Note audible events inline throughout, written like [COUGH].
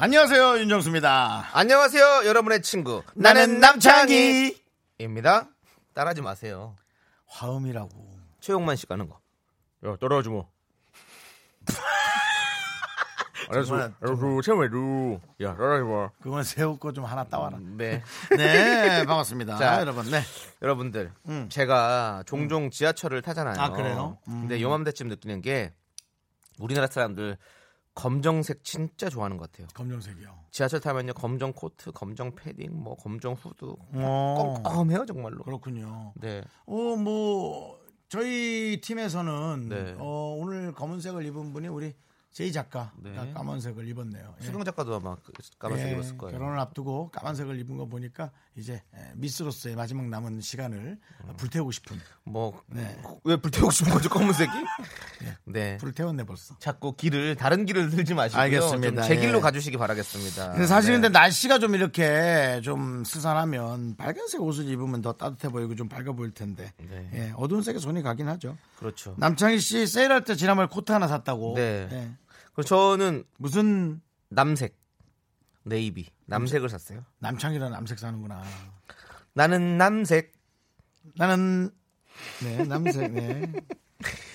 안녕하세요 윤정수입니다. 안녕하세요, 여러분의 친구. 나는 남창희. 입니다. 따라하지 마세요. 화음이라고. 최용만 씨가 하는 거. 야, 따라하지 마. [LAUGHS] 알았어, 알았어, 채워줘. 야, 따라하지 마. 그건 새우 거 좀 하나 따와라. 네. 네 반갑습니다. 자, 여러분. 네. 여러분들, 음. 제가 종종 지하철을 타잖아요. 아, 그래요? 음. 근데 요맘때쯤 느끼는 게 우리나라 사람들 검정색 진짜 좋아하는 것 같아요. 검정색이요. 지하철 타면요, 검정 코트, 검정 패딩, 뭐 검정 후드, 어. 껌껌해요 정말로. 그렇군요. 네. 어, 뭐 저희 팀에서는 네. 어, 오늘 검은색을 입은 분이 우리 제이 작가가 네. 까만색을 입었네요. 예. 수경 작가도 아마 그 까만색 예, 입었을 거예요. 결혼을 앞두고 까만색을 입은 거 보니까 이제 예, 미스로서의 마지막 남은 시간을 음. 불태우고 싶은 뭐왜 네. 불태우고 싶은 거죠 검은색이? [LAUGHS] 네. 불을 태웠네 벌써. 자꾸 길을 다른 길을 들지 마시고요. 알겠습니다. 좀제 길로 예. 가주시기 바라겠습니다. 사실 네. 근데 날씨가 좀 이렇게 좀 스산하면 빨간색 옷을 입으면 더 따뜻해 보이고 좀 밝아 보일 텐데 네. 예, 어두운 색에 손이 가긴 하죠. 그렇죠. 남창희 씨 세일할 때 지난번에 코트 하나 샀다고. 네. 저는 무슨 남색, 네이비, 남색을 샀어요. 남창이라는 남색 사는구나. 나는 남색. 나는 네 남색 네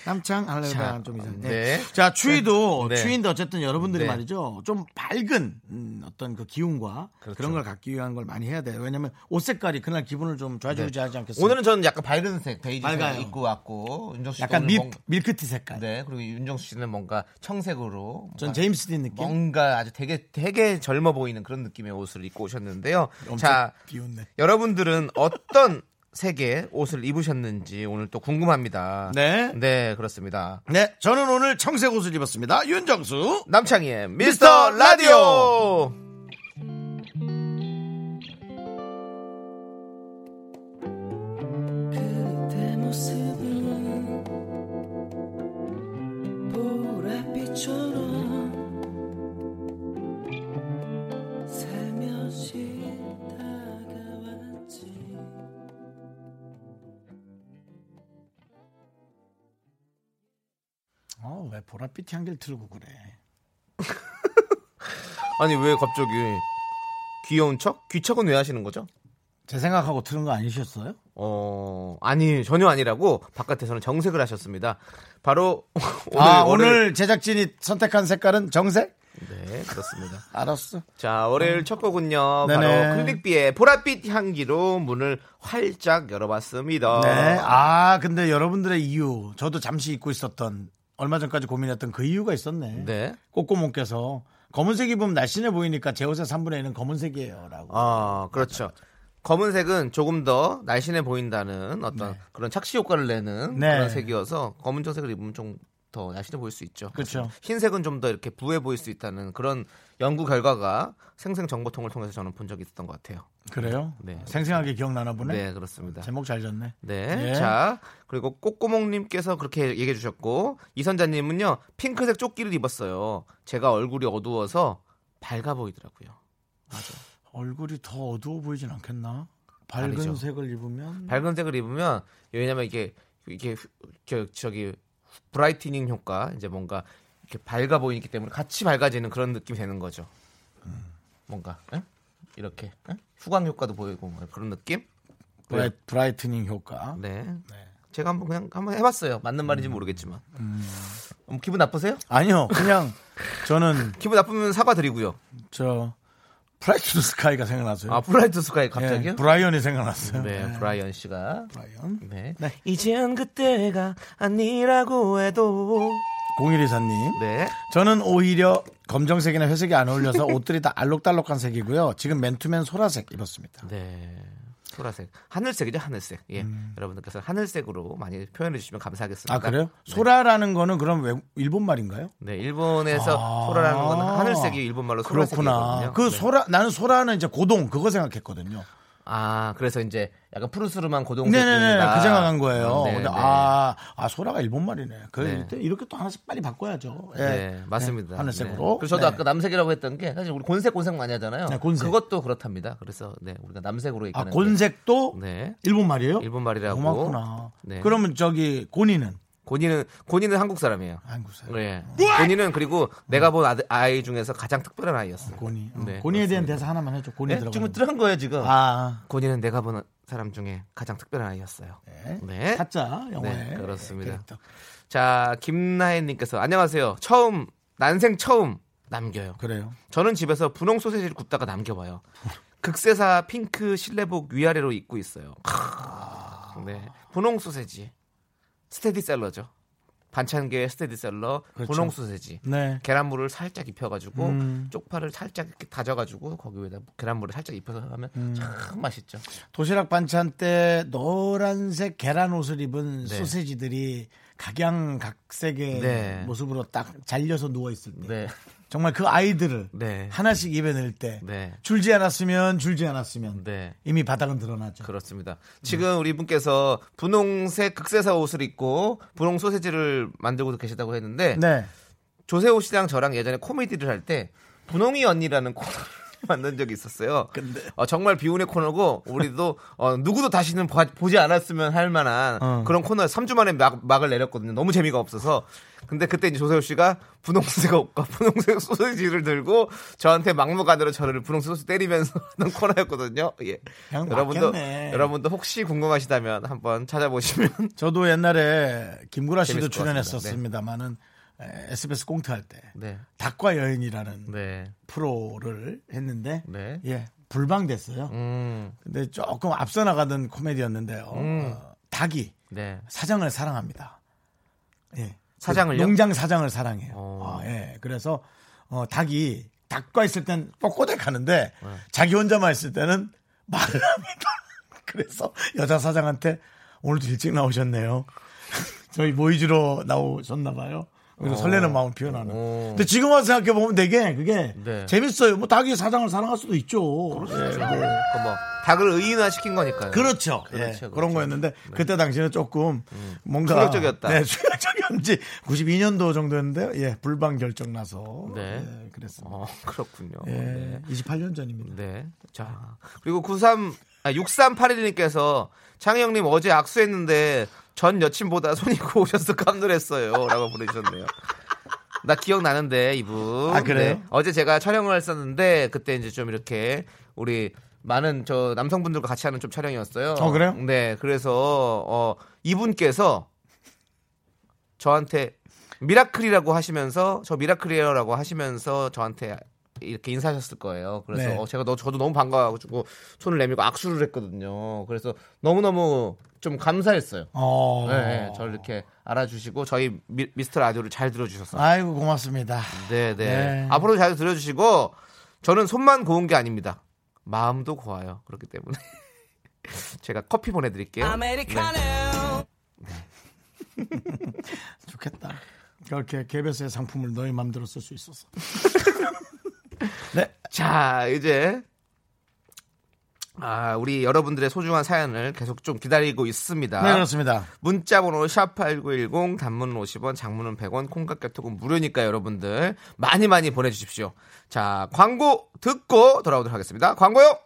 남창 하려다 좀 이상해. 네. 자 추위도 네. 추위인데 어쨌든 여러분들이 네. 말이죠 좀 밝은 음, 어떤 그 기운과 그렇죠. 그런걸 갖기 위한 걸 많이 해야 돼요. 왜냐하면 옷 색깔이 그날 기분을 좀 좌지우지하지 않겠어요. 오늘은 저는 약간 밝은색, 베이지색. 입고 왔고 윤정수 씨 약간 밀, 밀크티 색깔. 네 그리고 윤정수 씨는 뭔가 청색으로 전 뭔가 제임스 딘 느낌. 뭔가 아주 되게 되게 젊어 보이는 그런 느낌의 옷을 입고 오셨는데요. 자, 비웃네. 여러분들은 어떤 색의 옷을 입으셨는지 오늘 또 궁금합니다. 네. 네, 그렇습니다. 네, 저는 오늘 청색 옷을 입었습니다. 윤정수. 남창희의 미스터 라디오! 보랏빛 향기를 틀고 그래? [LAUGHS] 아니, 왜 갑자기 귀여운 척? 귀척은 왜 하시는 거죠? 제 생각하고 틀은 거 아니셨어요? 어, 아니, 전혀 아니라고 바깥에서는 정색을 하셨습니다. 바로 [LAUGHS] 오늘, 아, 월요일- 오늘 제작진이 선택한 색깔은 정색? 네, 그렇습니다. [LAUGHS] 알았어. 자, 월요일 첫 곡은요. 네네. 바로 클릭비의 보랏빛 향기로 문을 활짝 열어봤습니다. 네. 아, 근데 여러분들의 이유, 저도 잠시 잊고 있었던, 얼마 전까지 고민했던 그 이유가 있었네. 네. 꼬꼬몽께서 검은색 입으면 날씬해 보이니까 제 옷의 3분의 1은 검은색이에요. 라고. 아, 그렇죠. 검은색은 조금 더 날씬해 보인다는 어떤 그런 착시 효과를 내는 네. 그런 색이어서 검은색을 입으면 좀 더 날씬해 보일 수 있죠. 그렇죠. 흰색은 좀 더 이렇게 부해 보일 수 있다는 그런 연구 결과가 생생 정보통을 통해서 저는 본 적이 있었던 것 같아요. 그래요? 네. 생생하게 기억나나 보네. 네, 그렇습니다. 제목 잘 졌네. 네. 예. 자, 그리고 꼬꼬몽님께서 그렇게 얘기해 주셨고, 이선자님은요, 핑크색 조끼를 입었어요. 제가 얼굴이 어두워서 밝아 보이더라고요. 얼굴이 더 어두워 보이진 않겠나? 밝은 아니죠. 색을 입으면 밝은 색을 입으면, 왜냐면 이게, 이게, 저, 저기, brightening 효과, 이제 뭔가, 이렇게 밝아 보이기 때문에 같이 밝아지는 그런 느낌이 되는 거죠. 뭔가, 에? 이렇게, 에? 후광 효과도 보이고, 뭐 그런 느낌? brigh, brightening 효과. 네. 제가 한번 그냥 한번 해봤어요. 맞는 말인지 모르겠지만. 음, 기분 나쁘세요? 아니요, 그냥 저는 [LAUGHS] 기분 나쁘면 사과드리고요. 저 bright sky가 생각났어요. 아, bright sky 갑자기요? 예, 브라이언이 생각났어요. 네, 예, 브라이언 씨가. 브라이언. 네. 네. 이젠 그때가 아니라고 해도. 공일이사님. 네. 저는 오히려 검정색이나 회색이 안 어울려서 [LAUGHS] 옷들이 다 알록달록한 색이고요. 지금 맨투맨 소라색 입었습니다. 네. 소라색. 하늘색이죠, 하늘색. 예. 여러분들께서 하늘색으로 많이 표현해 주시면 감사하겠습니다. 음. 아 그래요? 네. 소라라는 거는 그럼 외- 일본 말인가요? 네, 일본에서 아. 소라라는 건 하늘색이 일본 말로 소라색이거든요. 그렇구나. 그 네. 소라 나는 소라는 이제 고동 그거 생각했거든요. 아, 그래서 이제 약간 푸르스름한 고동색. 네네네 그 생각한 거예요. 네, 근데 네. 아, 아 소라가 일본 말이네. 그 네. 이렇게, 또 하나씩 빨리 바꿔야죠. 예. 네, 맞습니다. 네, 하늘색으로. 네. 그래서 저도 네. 아까 남색이라고 했던 게 사실 우리 곤색 곤색 많이 하잖아요. 네, 곤색. 그것도 그렇답니다. 그래서 네, 우리가 남색으로 아 얘기하는 곤색도 네. 일본 말이에요? 일본 말이라고. 고맙구나. 네. 그러면 저기 고니는 곤이는 곤이는 한국 사람이에요. 한국 사람. 네. 곤이는 그리고 내가 본 아들, 아이 중에서 가장 특별한 아이였어요. 고니. 어, 네, 고니에 대한 그렇습니다. 대사 하나만 해줘. 고니 네, 들어가. 지금 들어간 거예요 지금. 아, 곤이는 내가 본 사람 중에 가장 특별한 아이였어요. 네. 네. 타짜 영화에. 네, 그렇습니다. 캐릭터. 자 김나혜님께서 안녕하세요. 처음 난생 처음 남겨요. 그래요. 저는 집에서 분홍 소세지를 굽다가 남겨봐요. 극세사 핑크 실내복 위아래로 입고 있어요. 크, 네, 분홍 소세지 스테디셀러죠. 반찬계 스테디셀러 그렇죠. 분홍 소세지. 네. 계란물을 살짝 입혀가지고 음. 쪽파를 살짝 이렇게 다져가지고 거기 위에다 계란물을 살짝 입혀서 하면 음. 참 맛있죠. 도시락 반찬 때 노란색 계란 옷을 입은 네. 소세지들이 각양각색의 네. 모습으로 딱 잘려서 누워 있을 때 네, 정말 그 아이들을 네, 하나씩 입에 넣을 때 네, 줄지 않았으면 줄지 않았으면 네. 이미 바닥은 드러나죠. 그렇습니다. 지금 우리 분께서 분홍색 극세사 옷을 입고 분홍 소세지를 만들고 계시다고 했는데 네. 조세호 씨랑 저랑 예전에 코미디를 할 때 분홍이 언니라는 코너를 [LAUGHS] 만든 적이 있었어요. 근데 어, 정말 비운의 코너고 우리도 어, 누구도 다시는 봐- 보지 않았으면 할 만한 어. 그런 코너에 3주 만에 막, 막을 내렸거든요. 너무 재미가 없어서. 근데 그때 이제 조세호 씨가 분홍색 옷과 [LAUGHS] 분홍색 소세지를 들고 저한테 막무가내로 저를 분홍색 소세지 때리면서 [LAUGHS] 하는 코너였거든요. 예. 여러분도 맞겠네. 여러분도 혹시 궁금하시다면 한번 찾아보시면 저도 옛날에 김구라 씨도. 출연했었습니다만은 SBS 꽁트할 때 네. 닭과 여인이라는 네. 프로를 했는데 네. 예 불방됐어요. 음. 근데 조금 앞서 나가던 코미디였는데요. 음. 어, 닭이 네. 사장을 사랑합니다. 예. 사장을요? 그 농장 사장을 사랑해요. 어. 아, 예. 그래서 어, 닭이 닭과 있을 땐 가는데 네. 자기 혼자만 있을 때는 말을 합니다. [LAUGHS] 그래서 여자 사장한테 오늘도 일찍 나오셨네요. [LAUGHS] 저희 모이즈로 나오셨나 봐요. 그래서 어. 설레는 마음 표현하는. 어. 근데 지금 와서 생각해 보면 되게 그게 네. 재밌어요. 뭐 닭이 사장을 사랑할 수도 있죠. 예, 뭐. 그 뭐, 닭을 의인화 시킨 거니까요. 그렇죠. 그렇죠, 예, 그렇죠. 그런 거였는데 그때 당시는 조금 뭔가 충격적이었다. 네, [LAUGHS] 충격적이었는지 92년도 정도였는데요. 예, 불방 결정 나서 네. 예, 그랬습니다. 어, 그렇군요. 예, 네. 28년 전입니다. 네. 자. 그리고 93, 아, 6381님께서 창희 형님 어제 악수했는데 전 여친보다 손이 고우셔서 깜놀했어요. 라고 보내주셨네요. 나 기억나는데, 이분. 아, 그래요? 네. 어제 제가 촬영을 했었는데, 그때 이제 좀 이렇게 우리 많은 저 남성분들과 같이 하는 좀 촬영이었어요. 어, 그래요? 네. 그래서, 어, 이분께서 저한테 미라클이라고 하시면서 저 미라클이에요라고 하시면서 저한테 이렇게 인사하셨을 거예요. 그래서 네. 어, 제가 너 저도 너무 반가워가지고 손을 내밀고 악수를 했거든요. 그래서 너무 너무 좀 감사했어요. 어. 네, 네, 저를 이렇게 알아주시고 저희 미, 미스터 라디오를 잘 들어주셔서 아이고 고맙습니다. 네, 네. 네. 앞으로 잘 들어주시고 저는 손만 고운 게 아닙니다. 마음도 고와요. 그렇기 때문에 [LAUGHS] 제가 커피 보내드릴게요. 네. [LAUGHS] 좋겠다. 그렇게 개별사의 상품을 너희 마음대로 쓸 수 있어서. [LAUGHS] 네. 자, 이제 아, 우리 여러분들의 소중한 사연을 계속 좀 기다리고 있습니다. 네, 그렇습니다. 문자 번호 샵8910 단문은 50원, 장문은 100원, 콩깍 개톡은 무료니까 여러분들 많이 많이 보내 주십시오. 자, 광고 듣고 돌아오도록 하겠습니다. 광고요.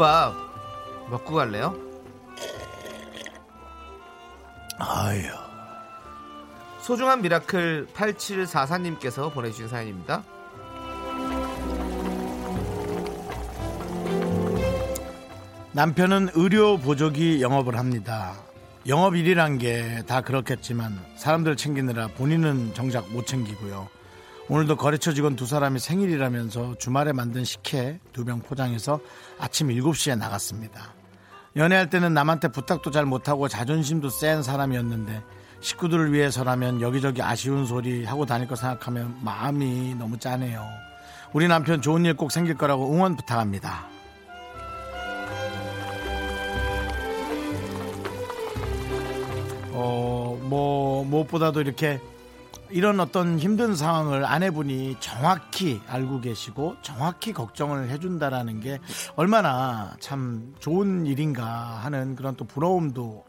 국밥 먹고 갈래요? 아유. 소중한 미라클 8744님께서 보내주신 사연입니다. 남편은 의료 보조기 영업을 합니다. 영업 일이란 게 다 그렇겠지만 사람들 챙기느라 본인은 정작 못 챙기고요. 오늘도 거래처 직원 두 사람이 생일이라면서 주말에 만든 식혜 두 병 포장해서 아침 7시에 나갔습니다. 연애할 때는 남한테 부탁도 잘 못하고 자존심도 센 사람이었는데 식구들을 위해서라면 여기저기 아쉬운 소리 하고 다닐 거 생각하면 마음이 너무 짠해요. 우리 남편 좋은 일 꼭 생길 거라고 응원 부탁합니다. 어, 뭐, 무엇보다도 이렇게 이런 어떤 힘든 상황을 아내분이 정확히 알고 계시고 정확히 걱정을 해준다라는 게 얼마나 참 좋은 일인가 하는 그런 또 부러움도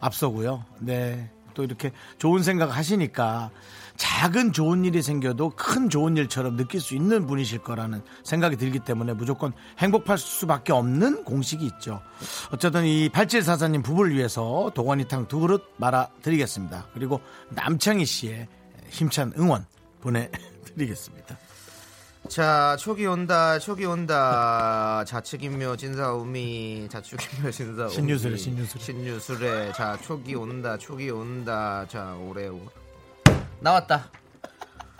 앞서고요. 네. 또 이렇게 좋은 생각 하시니까 작은 좋은 일이 생겨도 큰 좋은 일처럼 느낄 수 있는 분이실 거라는 생각이 들기 때문에 무조건 행복할 수밖에 없는 공식이 있죠. 어쨌든 이 8744님 부부를 위해서 도가니탕 두 그릇 말아드리겠습니다. 그리고 남창희 씨의 힘찬 응원 보내드리겠습니다. 자, 촉이 온다, 촉이 온다. 자축인묘 진사오미, 자축인묘 진사오미. 신유술해, 신유술해. 신유술해. 자, 촉이 온다, 촉이 온다. 자, 올해 오. 나왔다.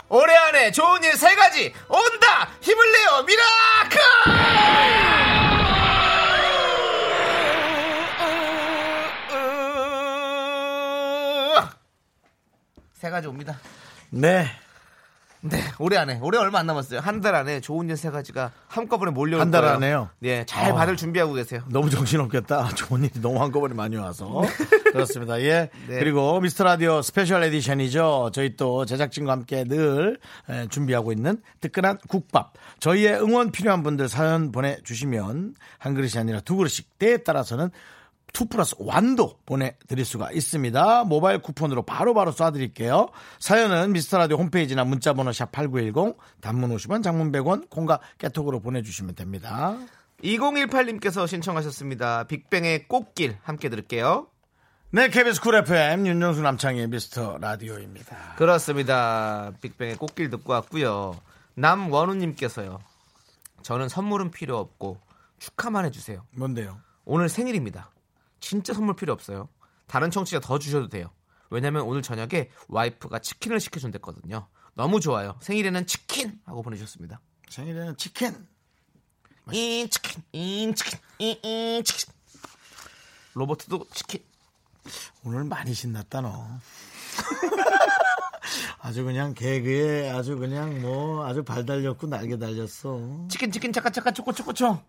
올해 안에 좋은 일 세 가지 온다. 힘을 내요, 미라클. 세 가지 옵니다. 네. 네, 올해 안에 올해 얼마 안 남았어요. 한 달 안에 좋은 일 세 가지가 한꺼번에 몰려올 한달. 안에요? 네, 잘 어. 받을 준비하고 계세요. 너무 정신없겠다. [LAUGHS] 좋은 일이 너무 한꺼번에 많이 와서. 그렇습니다. 예. 네. 그리고 미스터 라디오 special edition이죠. 저희 또 제작진과 함께 늘 에, 준비하고 있는 뜨끈한 국밥. 저희의 응원 필요한 분들 사연 보내주시면 한 그릇이 아니라 두 그릇씩 때에 따라서는 2 플러스 1도 보내드릴 수가 있습니다. 모바일 쿠폰으로 바로 바로 쏴드릴게요. 사연은 미스터라디오 홈페이지나 문자번호 샵8910 단문 50원 장문 100원 콩과 깨톡으로 보내주시면 됩니다. 2018님께서 신청하셨습니다. 빅뱅의 꽃길 함께 들을게요. 네, KBS 쿨 FM 윤정수 남창희의 미스터 라디오입니다. 그렇습니다. 빅뱅의 꽃길 듣고 왔고요. 남원우님께서요. 저는 선물은 필요 없고 축하만 해주세요. 뭔데요? 오늘 생일입니다. 진짜 선물 필요 없어요. 다른 청취자 더 주셔도 돼요. 왜냐면 오늘 저녁에 와이프가 치킨을 시켜준댔거든요. 너무 좋아요. 생일에는 치킨 하고 보내주셨습니다. 생일에는 치킨. 인 치킨, 인 치킨, 인, 인 치킨. 로버트도 치킨. 오늘 많이 신났다 너. [LAUGHS] 아주 그냥 개그에 아주 그냥 뭐 아주 발 달렸고 날개 달렸어. 치킨 치킨 차카 차카 초코 초코 초.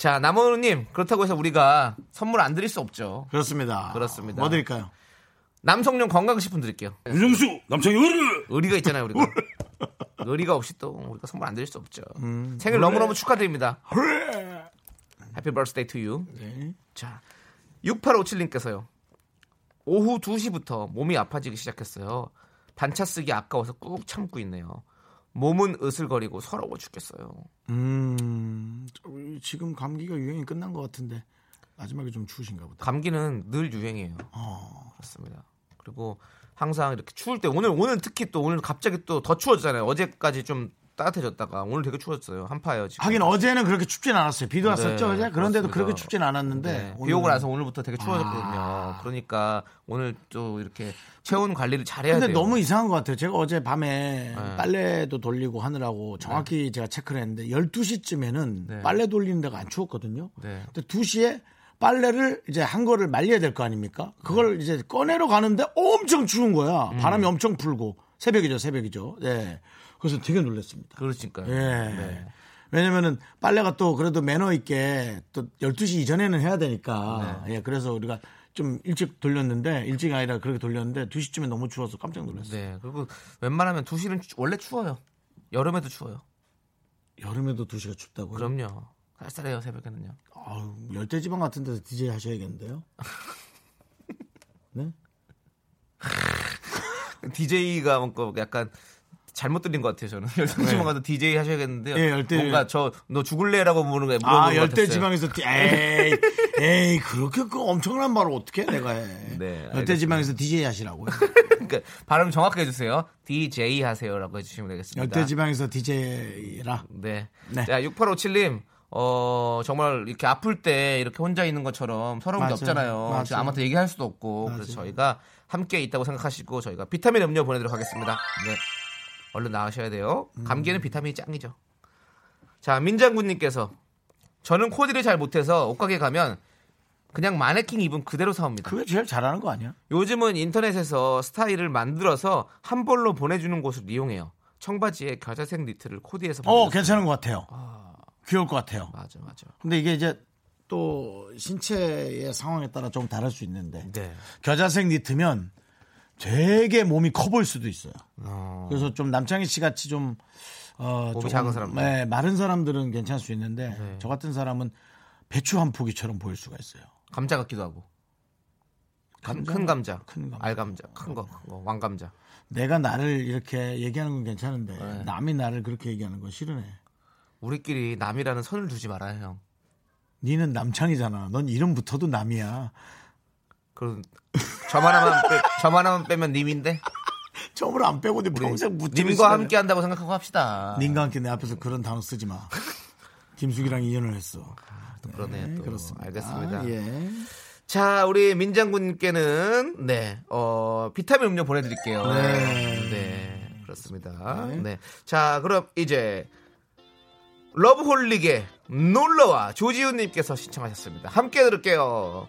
자 남원우님 그렇다고 해서 우리가 선물 안 드릴 수 없죠. 그렇습니다. 그렇습니다. 뭐 드릴까요? 남성용 건강식품 드릴게요. 윤정수 남창희 의리. 의리가 있잖아요 우리가. 의리가 없이 또 우리가 선물 안 드릴 수 없죠. 생일 너무너무 축하드립니다. Happy birthday to you. 네. 자 6857님께서요. 오후 2시부터 몸이 아파지기 시작했어요. 반차 쓰기 아까워서 꾹 참고 있네요. 몸은 으슬거리고 서러워 죽겠어요. 음, 저, 지금 감기가 유행이 끝난 것 같은데 마지막에 좀 추우신가 보다. 감기는 늘 유행이에요. 어, 그렇습니다. 그리고 항상 이렇게 추울 때 오늘 오늘 특히 또 오늘 갑자기 또 더 추워졌잖아요. 어제까지 좀 따뜻해졌다가 오늘 되게 추워졌어요. 한파예요 지금. 하긴 어제는 그렇게 춥진 않았어요. 비도 왔었죠, 네, 어제? 그런데도 그렇습니다. 그렇게 춥진 않았는데. 네, 비 오늘은 오고 나서 오늘부터 되게 추워졌거든요. 아. 그러니까 오늘 또 이렇게 체온 관리를 잘해야 근데 돼요. 너무 이상한 것 같아요. 제가 어제 밤에 네. 빨래도 돌리고 하느라고 정확히 제가 체크를 했는데 12시쯤에는 네. 빨래 돌리는 데가 안 추웠거든요. 네. 근데 2시에 빨래를 이제 한 거를 말려야 될 거 아닙니까? 그걸 네. 이제 꺼내러 가는데 엄청 추운 거야. 음. 바람이 엄청 불고. 새벽이죠, 새벽이죠. 네. 그래서 되게 놀랐습니다. 그러니까요. 예. 네. 왜냐면은 빨래가 또 그래도 매너 있게 또 12시 이전에는 해야 되니까. 네. 예, 그래서 우리가 좀 일찍 돌렸는데 일찍 아니라 그렇게 돌렸는데 2시쯤에 너무 추워서 깜짝 놀랐어요. 네. 그리고 웬만하면 2시는 원래 추워요. 여름에도 추워요. 여름에도 2시가 춥다고요? 그럼요. 쌀쌀해요 새벽에는요. 아유, 열대지방 같은 데서 DJ 하셔야겠는데요? [LAUGHS] 네? [LAUGHS] DJ가 뭔가 약간 잘못 들린 것 같아요 저는. 열대지방 가서 DJ 하셔야겠는데요. 네. 예, 열대- 뭔가 저 너 죽을래라고 물어보는 아, 것 같았어요. 열대지방에서 디- 에이, [LAUGHS] 에이, 그렇게 그 엄청난 말을 어떻게 내가 해. 네, 열대지방에서 DJ 하시라고요. 그러니까 발음 정확하게 해주세요. DJ 하세요라고 해주시면 되겠습니다. 열대지방에서 DJ라. 네. 네. 자, 6857님. 어, 정말 이렇게 아플 때 이렇게 혼자 있는 것처럼 서러운 게. 없잖아요. 맞아요. 지금 아무한테 얘기할 수도 없고. 그래서 저희가 함께 있다고 생각하시고 저희가 비타민 음료 보내드리도록 하겠습니다. 네. 얼른 나으셔야 돼요. 음. 감기에는 비타민이 짱이죠. 자, 민장군님께서 저는 코디를 잘 못해서 옷가게 가면 그냥 마네킹 입은 그대로 사옵니다. 그게 제일 잘하는 거 아니야? 요즘은 인터넷에서 스타일을 만들어서 한 벌로 보내주는 곳을 이용해요. 청바지에 겨자색 니트를 코디해서 어, 보내줬어요. 괜찮은 것 같아요. 아, 귀여울 것 같아요. 맞아, 맞아. 근데 이게 이제 또 신체의 상황에 따라 좀 다를 수 있는데 네. 겨자색 니트면 되게 몸이 커 보일 수도 있어요. 어, 그래서 좀 남창희 씨 같이 좀 어, 몸이 작은 사람들. 네, 마른 사람들은 괜찮을 수 있는데 네. 저 같은 사람은 배추 한 포기처럼 보일 수가 있어요. 감자 같기도 하고. 큰, 감자? 큰 감자, 큰 감자. 알감자, 큰 거, 큰 거, 왕감자. 내가 나를 이렇게 얘기하는 건 괜찮은데 네. 남이 나를 그렇게 얘기하는 건 싫으네. 우리끼리 남이라는 선을 두지 말아요, 형. 니는 남창이잖아. 넌 이름부터도 남이야. 그저 만 하나만 빼, 저만 하나만 빼면 님인데 처음으로 안 빼고 네 우리 평생 붙들고 님과 함께 한다고 생각하고 합시다. 님과 함께 내 앞에서 그런 단어 쓰지 마. 김숙이랑 인연을 했어. 또 그러네 또. 그렇습니다. 알겠습니다. 예. 자, 우리 민장군님께는 네, 어 비타민 음료 보내드릴게요. 네. 네, 그렇습니다. 네. 네. 자, 그럼 이제 러브홀릭의 놀러와 조지훈님께서 신청하셨습니다. 함께 들을게요.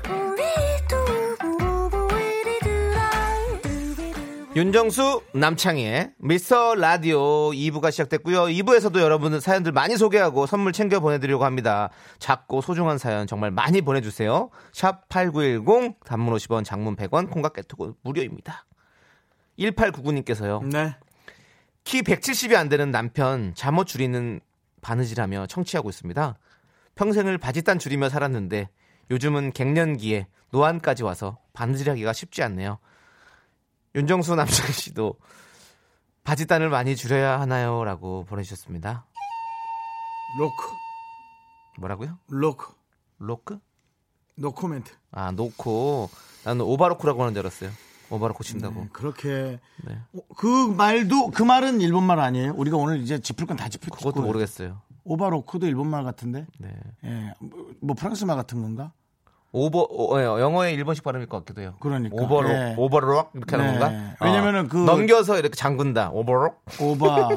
윤정수 남창희의 미스터 라디오 2부가 시작됐고요. 2부에서도 여러분들 사연들 많이 소개하고 선물 챙겨 보내드리려고 합니다. 작고 소중한 사연 정말 많이 보내주세요. 샵 8910 단문 50원 장문 100원 콩과 깨톡은 무료입니다. 1899님께서요. 네. 키 170이 안 되는 남편 잠옷 줄이는 바느질하며 청취하고 있습니다. 평생을 바지단 줄이며 살았는데 요즘은 갱년기에 노안까지 와서 바느질하기가 쉽지 않네요. 윤정수 남창희 씨도 바지단을 많이 줄여야 하나요?라고 보내주셨습니다. 노코. 뭐라고요? 노코. 노코? 노 코멘트. 아 노코 나는 오바로크라고 하는 줄 알았어요. 오바로크 친다고. 네, 그렇게 네. 어, 그 말도 그 말은 일본 말 아니에요? 우리가 오늘 이제 짚을 건 다 짚을 그것도 거예요. 모르겠어요. 오바로크도 일본 말 같은데. 네. 예. 뭐, 뭐 프랑스 말 같은 건가? 오버 어, 예, 영어의 일본식 발음일 것 같기도 해요. 그러니까. 오버로 예. 오버록 이렇게 하는 네. 건가? 왜냐면은 어, 그- 넘겨서 이렇게 잠근다. 오버록. 오바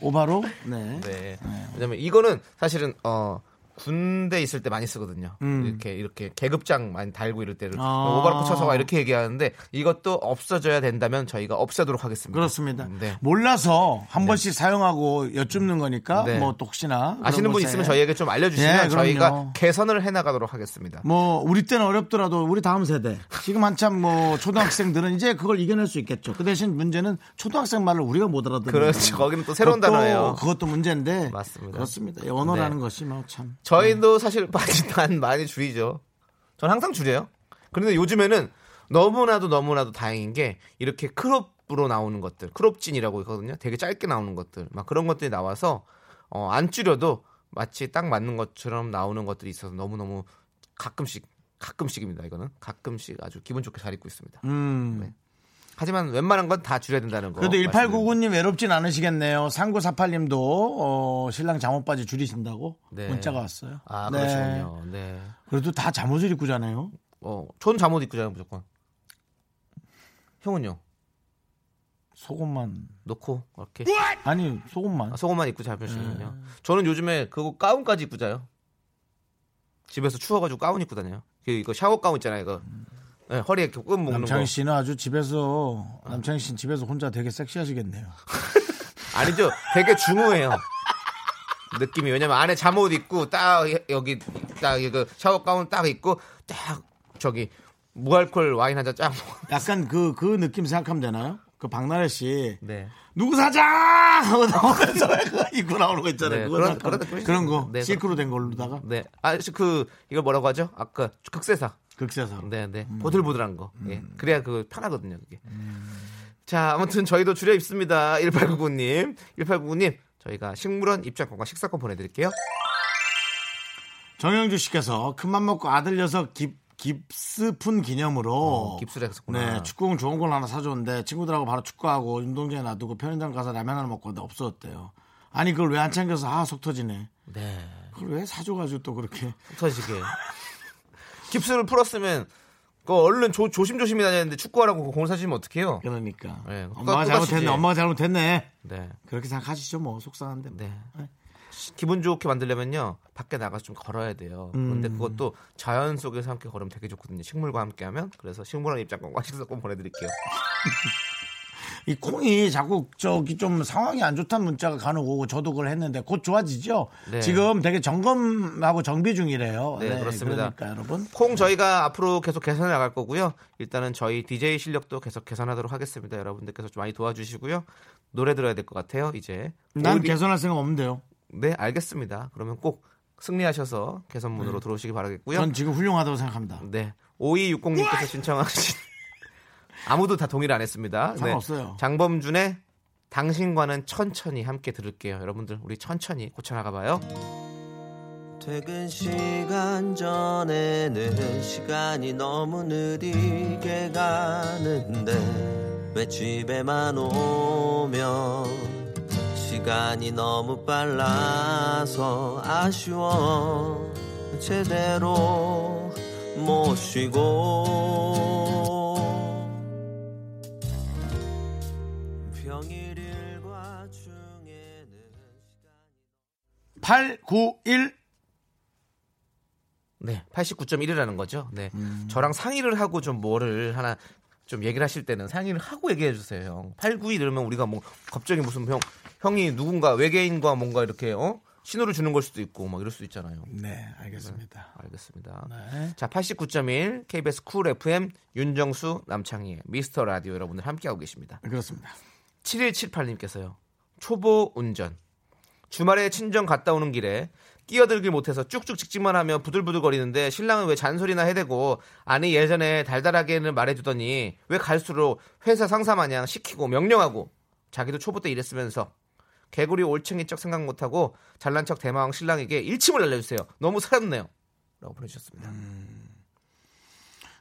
오바로? 네. 네. 왜냐면 이거는 사실은 어 군대 있을 때 많이 쓰거든요. 음. 이렇게 이렇게 계급장 많이 달고 이럴 때를 아. 오버로크 쳐서 이렇게 얘기하는데 이것도 없어져야 된다면 저희가 없애도록 하겠습니다. 그렇습니다. 네. 몰라서 한 번씩 사용하고 여쭙는 거니까 네. 뭐또 혹시나 아시는 분 것에 있으면 저희에게 좀 알려주시면 네. 저희가 개선을 해나가도록 하겠습니다. 뭐 우리 때는 어렵더라도 우리 다음 세대 지금 한참 뭐 초등학생들은 이제 그걸 이겨낼 수 있겠죠. 그 대신 문제는 초등학생 말을 우리가 못 알아듣는 그렇죠. 거기는 또 새로운 그것도- 단어예요. 그것도 문제인데 맞습니다. 그렇습니다. 이 언어라는 네. 것이 뭐 참 저희도 사실 바지단 [LAUGHS] 많이 줄이죠. 전 항상 줄여요. 그런데 요즘에는 너무나도 너무나도 다행인 게 이렇게 크롭으로 나오는 것들, 크롭진이라고 있거든요. 되게 짧게 나오는 것들, 막 그런 것들이 나와서 어, 안 줄여도 마치 딱 맞는 것처럼 나오는 것들이 있어서 너무 너무 가끔씩 가끔씩입니다. 이거는 가끔씩 아주 기분 좋게 잘 입고 있습니다. 음. 네. 하지만 웬만한 건 다 줄여야 된다는 거. 그래도 말씀드립니다. 1899님 외롭진 않으시겠네요. 3948님도 어, 신랑 잠옷 바지 줄이신다고 네. 문자가 왔어요. 아 네. 그러시군요. 네. 그래도 다 잠옷을 입고 자네요. 어, 전 잠옷 입고 자요 무조건. 형은요? 속옷만 놓고 이렇게 아니 속옷만. 아, 속옷만 입고 자시는군요. 저는 요즘에 그거 가운까지 입고 자요. 집에서 추워가지고 가운 입고 다녀요. 그 이거 샤워 가운 있잖아요. 이거 네, 허리에 끈 묶는 남창희 거. 씨는 아주 집에서 남창희 씨는 집에서 혼자 되게 섹시하시겠네요. [LAUGHS] 아니죠. 되게 중후해요. 느낌이 왜냐면 안에 잠옷 입고 딱 여기 딱 이거 샤워 가운 딱 입고 딱 저기 무알콜 와인 한 잔 쫙. 약간 그 그 느낌 생각하면 되나요? 그 박나래 씨 네. 누구 사자 하고 나오면서 [LAUGHS] 입고 나오는 거 있잖아요. 네, 그런- 그런- 그런 거 네, 실크로 된 걸로다가 네. 아, 그 이걸 뭐라고 하죠? 아까 극세사. 극세사. 네, 네. 음. 보들보들한 거. 예. 그래야 그 편하거든요, 그게. 자, 아무튼 저희도 줄여 입습니다. 1899님. 1899님, 저희가 식물원 입장권과 식사권 보내드릴게요. 정영주 씨께서 큰맘 먹고 아들 녀석 깁 깁스푼 기념으로 어, 깁스를 했었구나. 네, 축구공 좋은 걸 하나 사줬는데 친구들하고 바로 축구하고 운동장에 놔두고 편의점 가서 라면 하나 먹고 왔는데 없어졌대요. 아니 그걸 왜 안 챙겨서 아 속 터지네. 네. 그걸 왜 사줘가지고 또 그렇게 터지게. 깁스를 풀었으면, 그 얼른 조, 조심조심히 다녔는데 축구하라고 공을 사주면 어떡해요? 그러니까 네, 엄마가 잘못했네. 엄마가 잘못했네. 네. 그렇게 생각하시죠 뭐 속상한데. 뭐. 네. 네. 기분 좋게 만들려면요 밖에 나가서 좀 걸어야 돼요. 그런데 음. 그것도 자연 속에서 함께 걸으면 되게 좋거든요. 식물과 함께하면 그래서 식물원 입장권과 식사권 [LAUGHS] 보내드릴게요. 이 콩이 자꾸 저기 좀 상황이 안 좋다는 문자가 간혹 오고 저도 그걸 했는데 곧 좋아지죠. 네. 지금 되게 점검하고 정비 중이래요. 네, 그렇습니다. 그러니까 여러분 콩 저희가 앞으로 계속 개선해 나갈 거고요. 일단은 저희 DJ 실력도 계속 개선하도록 하겠습니다. 여러분들께서 좀 많이 도와주시고요. 노래 들어야 될 것 같아요. 이제 난 오리- 개선할 생각 없는데요. 네 알겠습니다. 그러면 꼭 승리하셔서 개선문으로 들어오시기 바라겠고요. 전 지금 훌륭하다고 생각합니다. 네. 5260님께서 신청하신 아무도 다 동의를 안 했습니다. 네. 상관없어요. 장범준의 당신과는 천천히 함께 들을게요. 여러분들 우리 천천히 고쳐나가 봐요. 퇴근 시간 전에는 시간이 너무 느리게 가는데 왜 집에만 오면 시간이 너무 빨라서 아쉬워 제대로 못 쉬고 891 네. 89.1이라는 거죠. 네. 음. 저랑 상의를 하고 좀 뭐를 하나 좀 얘기를 하실 때는 상의를 하고 얘기해 주세요. 형. 89 이러면 우리가 뭐 갑자기 무슨 형 형이 누군가 외계인과 뭔가 이렇게 어? 신호를 주는 걸 수도 있고 막 이럴 수도 있잖아요. 네, 알겠습니다. 알겠습니다. 네. 자, 89.1 KBS 쿨 FM 윤정수 남창희의 미스터 라디오 여러분들 함께하고 계십니다. 그렇습니다. 7178님께서요. 초보 운전. 주말에 친정 갔다 오는 길에 끼어들길 못해서 쭉쭉 직진만 하며 부들부들 거리는데 신랑은 왜 잔소리나 해대고 아니 예전에 달달하게는 말해주더니 왜 갈수록 회사 상사 마냥 시키고 명령하고 자기도 초보 때 일했으면서 개구리 올챙이 척 생각 못하고 잘난 척 대마왕 신랑에게 일침을 날려주세요. 너무 살았네요. 라고 보내주셨습니다.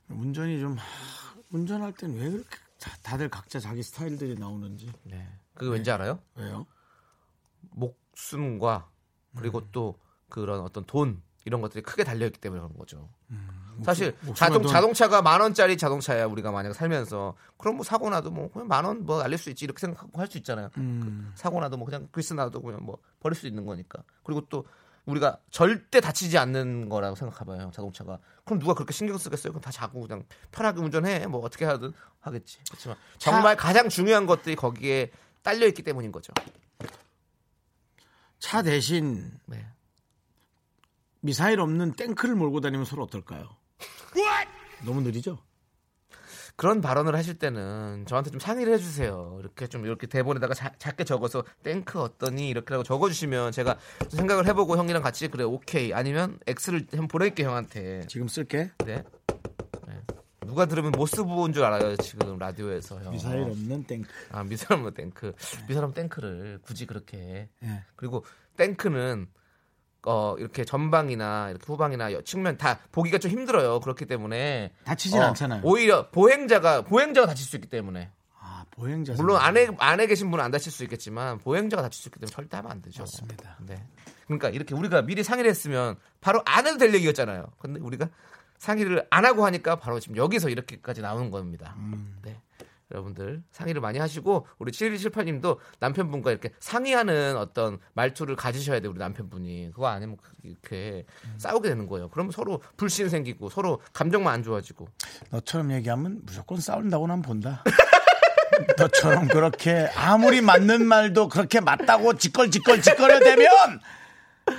운전이 좀 하, 운전할 땐 왜 그렇게 다- 다들 각자 자기 스타일들이 나오는지 네. 그게 왠지 알아요? 왜요? 목 숨과 그리고 음. 또 그런 어떤 돈 이런 것들이 크게 달려 있기 때문에 그런 거죠. 사실 음. 목숨과 자동 돈. 자동차가 만 원짜리 자동차야 우리가 만약 살면서 그럼 뭐 사고 나도 뭐 그냥 만 원 뭐 날릴 수 있지 이렇게 생각하고 할 수 있잖아요. 음. 사고 나도 뭐 그냥 그리스 나도 그냥 뭐 버릴 수 있는 거니까. 그리고 또 우리가 절대 다치지 않는 거라고 생각해봐요 자동차가. 그럼 누가 그렇게 신경 쓰겠어요? 그럼 다 자고 그냥 편하게 운전해 뭐 어떻게 하든 하겠지. 그렇지만 정말 가장 중요한 것들이 거기에 딸려 있기 때문인 거죠. 차 대신 네. 미사일 없는 탱크를 몰고 다니면 서로 어떨까요? 너무 느리죠? 그런 발언을 하실 때는 저한테 좀 상의를 해주세요. 이렇게 좀 이렇게 대본에다가 자- 작게 적어서 땡크 어떠니 이렇게라고 적어주시면 제가 좀 생각을 해보고 형이랑 같이 그래 오케이 아니면 X를 한번 보낼게 형한테. 지금 쓸게. 네. 네. 누가 들으면 모스부호인 줄 알아요 지금 라디오에서 형. 미사일 없는 탱크. 아 미사일 없는 땡크. 미사일 없는 땡크를 굳이 그렇게. 예. 그리고 땡크는 어 이렇게 전방이나 이렇게 후방이나 여- 측면 다 보기가 좀 힘들어요. 그렇기 때문에 다치진 어, 않잖아요. 오히려 보행자가 보행자가 다칠 수 있기 때문에 아 보행자. 물론 안에 안에 계신 분은 안 다칠 수 있겠지만 보행자가 다칠 수 있기 때문에 절대 하면 안 되죠. 맞습니다. 네. 그러니까 이렇게 우리가 미리 상의를 했으면 바로 안 해도 될 얘기였잖아요. 근데 우리가 상의를 안 하고 하니까 바로 지금 여기서 이렇게까지 나오는 겁니다. 음. 네. 여러분들 상의를 많이 하시고 우리 7178님도 남편분과 이렇게 상의하는 어떤 말투를 가지셔야 돼요. 우리 남편분이. 그거 아니면 이렇게 음. 싸우게 되는 거예요. 그러면 서로 불신 생기고 서로 감정만 안 좋아지고. 너처럼 얘기하면 무조건 싸운다고 난 본다. [LAUGHS] 너처럼 그렇게 아무리 맞는 말도 그렇게 맞다고 짓걸 짓걸 짓거려대면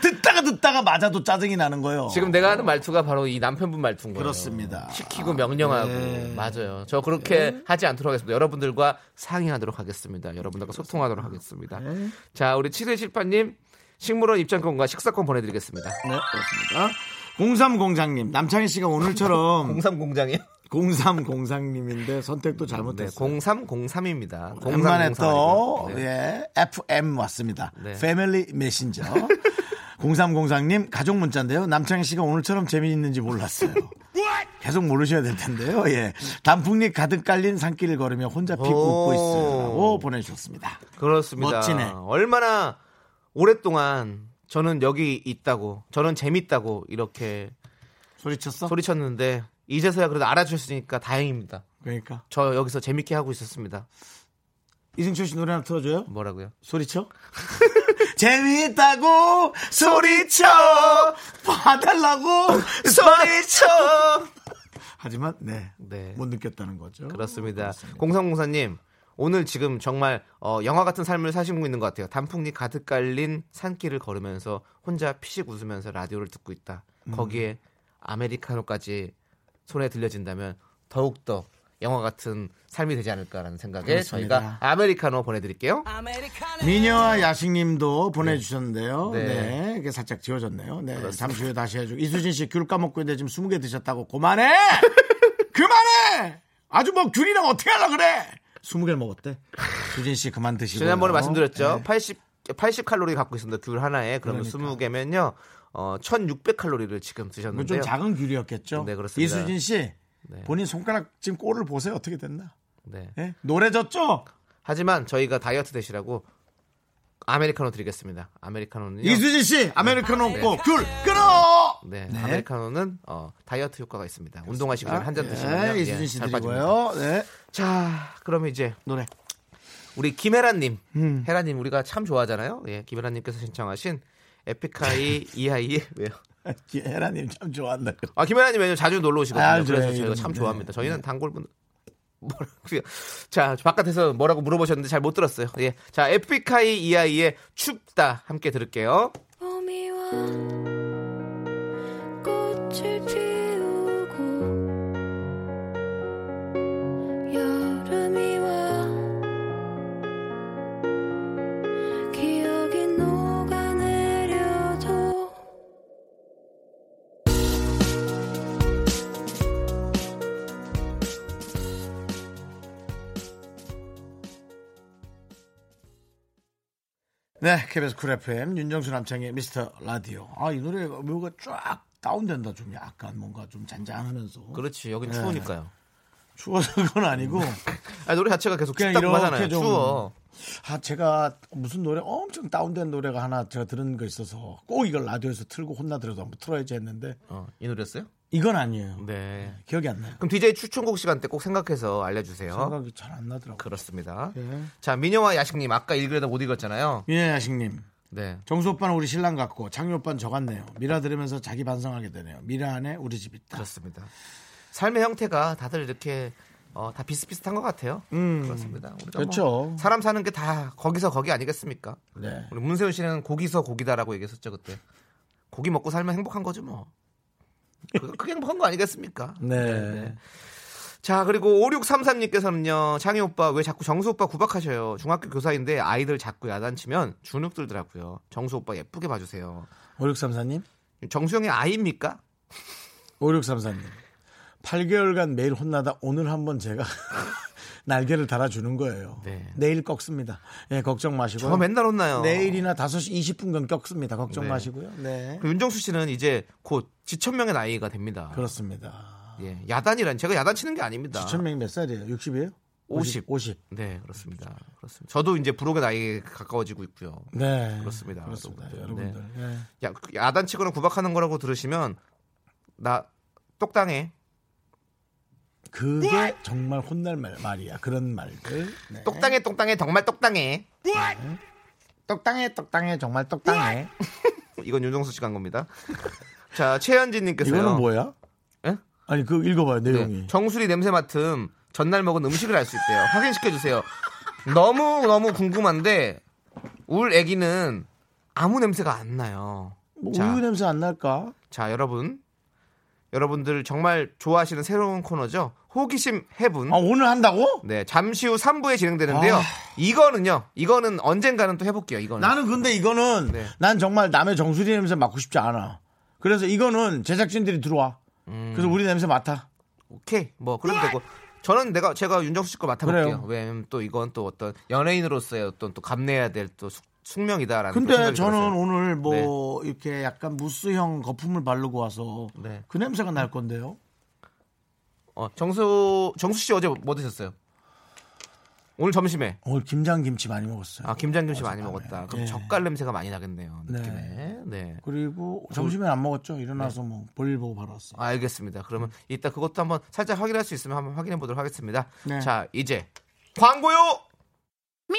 듣다가 듣다가 맞아도 짜증이 나는 거예요. 지금 내가 하는 말투가 바로 이 남편분 말투인 거예요. 그렇습니다. 시키고 명령하고 네. 맞아요. 저 그렇게 하지 않도록 하겠습니다. 여러분들과 상의하도록 하겠습니다. 여러분들과 소통하도록 하겠습니다. 네. 자, 우리 7178님 식물원 입장권과 식사권 보내드리겠습니다. 네, 그렇습니다. 03공장님, 남창희 씨가 오늘처럼 [LAUGHS] 03공장이요? 03공장님인데 선택도 네, 잘못했어요. 0303입니다. 오랜만에 또 네. 예, FM 왔습니다. 네. 패밀리 메신저. 0303님 가족 문자인데요. 남창희 씨가 오늘처럼 재미있는지 몰랐어요. [LAUGHS] 계속 모르셔야 될 텐데요. 예. 단풍잎 가득 깔린 산길을 걸으며 혼자 피고 오. 웃고 있어요라고 보내주셨습니다. 그렇습니다. 멋지네. 얼마나 오랫동안 저는 여기 있다고, 저는 재밌다고 이렇게 소리쳤어? 소리쳤는데 이제서야 그래도 알아주셨으니까 다행입니다. 그러니까 저 여기서 재밌게 하고 있었습니다. 이승철 씨 노래 하나 틀어줘요. 뭐라고요? 소리쳐? [LAUGHS] 재밌다고 소리쳐 봐달라고 소리쳐. 하지만 네, 네. 못 느꼈다는 거죠. 그렇습니다. 공삼공사님 오늘 지금 정말 어, 영화 같은 삶을 사시고 있는 것 같아요. 단풍잎 가득 깔린 산길을 걸으면서 혼자 피식 웃으면서 라디오를 듣고 있다. 음. 거기에 아메리카노까지 손에 들려진다면 더욱더 영화 같은 삶이 되지 않을까라는 생각에 그렇습니다. 저희가 아메리카노 보내드릴게요. 미녀와 야식님도 보내주셨는데요. 네. 네. 이게 살짝 지워졌네요. 네. 잠시 후에 다시 해주고. 이수진 씨 귤 까먹고 있는데 지금 20개 드셨다고. 그만해! [LAUGHS] 그만해! 아주 뭐 귤이랑 어떻게 하려 그래! 20개를 먹었대. 수진 씨 그만 드시고. 지난번에 말씀드렸죠. 네. 80 80 칼로리 갖고 있습니다. 귤 하나에 그러면 그러니까. 20개면요. 어, 1600 칼로리를 지금 이건 드셨는데요. 좀 작은 귤이었겠죠. 네, 그렇습니다. 이수진 씨. 네. 본인 손가락 지금 꼴을 보세요. 어떻게 됐나? 네. 예? 노래졌죠? 하지만 저희가 다이어트 되시라고 아메리카노 드리겠습니다. 아메리카노는 이수진 씨, 아메리카노 없고 귤 끊어! 네, 네. 아메리카노는 어, 다이어트 효과가 있습니다. 운동하시기 전에 한잔 드시면 네, 이수진 씨잘 빠집니다. 드리고요. 네. 자, 그러면 이제 노래. 우리 김혜란님, 음. 혜란님 우리가 참 좋아하잖아요. 예, 김혜란님께서 신청하신 에픽하이 이하이의 왜요? [LAUGHS] 헤라님 참 좋아한다. 아 김혜란님 왜냐면 자주 놀러 오시거든요. 아, 그래서 네, 저희가 이런, 참 네. 좋아합니다. 저희는 단골분 [LAUGHS] 뭐라고요? 자 바깥에서 뭐라고 물어보셨는데 잘 못 들었어요. 예, 자 에픽하이 이하이의 춥다 함께 들을게요. 봄이 와 네, KBS 쿨 FM 윤정수 남창희의 미스터 라디오. 아, 이 노래가 묘가 쫙 다운된다 좀 약간 뭔가 좀 잔잔하면서. 그렇지 여긴 네. 추우니까요. 추워서 그건 아니고. [LAUGHS] 아, 노래 자체가 계속 그냥 춥다고 하잖아요. 좀- 추워. 아, 제가 무슨 노래 엄청 다운된 노래가 하나 제가 들은 거 있어서 꼭 이걸 라디오에서 틀고 혼나더라도 한번 틀어야지 했는데 어, 이 노래였어요? 이건 아니에요. 네. 기억이 안 나요. 그럼 DJ 추천곡 시간 때 꼭 생각해서 알려주세요. 생각이 잘 안 나더라고요. 그렇습니다. 예. 자 미녀와 야식님 아까 읽으려다 못 읽었잖아요. 예, 야식님. 네. 정수 오빠는 우리 신랑 같고 장유 오빠는 저 같네요. 미라 들으면서 자기 반성하게 되네요. 미라 안에 우리 집 있다. 그렇습니다. 삶의 형태가 다들 이렇게 어, 다 비슷비슷한 것 같아요. 그렇습니다. 우리가 음. 그렇죠. 뭐 사람 사는 게 다 거기서 거기 아니겠습니까? 네. 우리 문세윤 씨는 고기서 고기다라고 얘기했었죠 그때. 고기 먹고 살면 행복한 거죠 뭐. 그- 그게 행복한 거 아니겠습니까? 네. 자 그리고 5633님께서는요 창희 오빠 왜 자꾸 정수 오빠 구박하셔요 중학교 교사인데 아이들 자꾸 야단치면 주눅 들더라고요 정수 오빠 예쁘게 봐주세요 5634님? 정수영의 아이입니까? 5634님. 8개월간 매일 혼나다 오늘 한번 제가 [LAUGHS] 날개를 달아주는 거예요. 네. 내일 꺾습니다. 예, 걱정 마시고요. 저 맨날 혼나요 내일이나 5시 20분간 꺾습니다. 걱정 네. 마시고요. 네. 그 윤정수 씨는 이제 곧 지천명의 나이가 됩니다 그렇습니다. 예, 야단이란 제가 야단 치는 게 아닙니다 지천명이 몇 살이에요? 60이에요? 50. 50. 네 그렇습니다 그렇습니다 저도 이제 부록의 나이에 가까워지고 있고요 네. 그렇습니다. 그렇습니다. 여러분들. 여러분들. 예. 야, 그 야단치거나 구박하는 거라고 들으시면 나 똑당해 그게 정말 혼날 말, 말이야. 그런 말들. 네. 똑당해 똑당해 정말 똑당해 똑당해, 똑당해, 정말 똑당해. [LAUGHS] 이건 윤정수 씨가 한 겁니다. 자, 최현진님께서요. 이거는 뭐야? 예? 아니, 그 읽어봐요, 네, 내용이. 정수리 냄새 맡음 전날 먹은 음식을 알 수 있대요. 확인시켜 주세요. 너무 너무 궁금한데 울 아기는 아무 냄새가 안 나요. 뭐 자. 우유 냄새 안 날까? 자, 여러분. 여러분들 정말 좋아하시는 새로운 코너죠. 호기심 해분. 아, 오늘 한다고? 네, 잠시 후 3부에 진행되는데요. 아. 이거는요. 이거는 언젠가는 또 해볼게요. 이거는. 나는 근데 이거는 네. 난 정말 남의 정수리 냄새 맡고 싶지 않아. 그래서 이거는 제작진들이 들어와. 음. 그래서 우리 냄새 맡아. 오케이. 뭐 그럼 되고. 저는 내가 제가 윤정수 씨 거 맡아볼게요. 왜냐면 또 이건 또 어떤 연예인으로서의 어떤 또 감내해야 될 또 숙 명이다라는. 또 근데 저는 들었어요. 오늘 뭐 이렇게 약간 무스형 거품을 바르고 와서 네. 그 냄새가 날 건데요. 어, 정수 정수 씨 어제 뭐 드셨어요? 오늘 점심에 오늘 김장 김치 많이 먹었어요. 아 김장 김치 많이 어젯밤에. 먹었다. 그럼 예. 젓갈 냄새가 많이 나겠네요. 네. 느낌에. 네. 그리고 점심에 안 먹었죠. 일어나서 뭐 볼일 보고 바로 왔어요. 알겠습니다. 그러면 이따 그것도 한번 살짝 확인할 수 있으면 한번 확인해 보도록 하겠습니다. 네. 자, 이제 광고요. Me,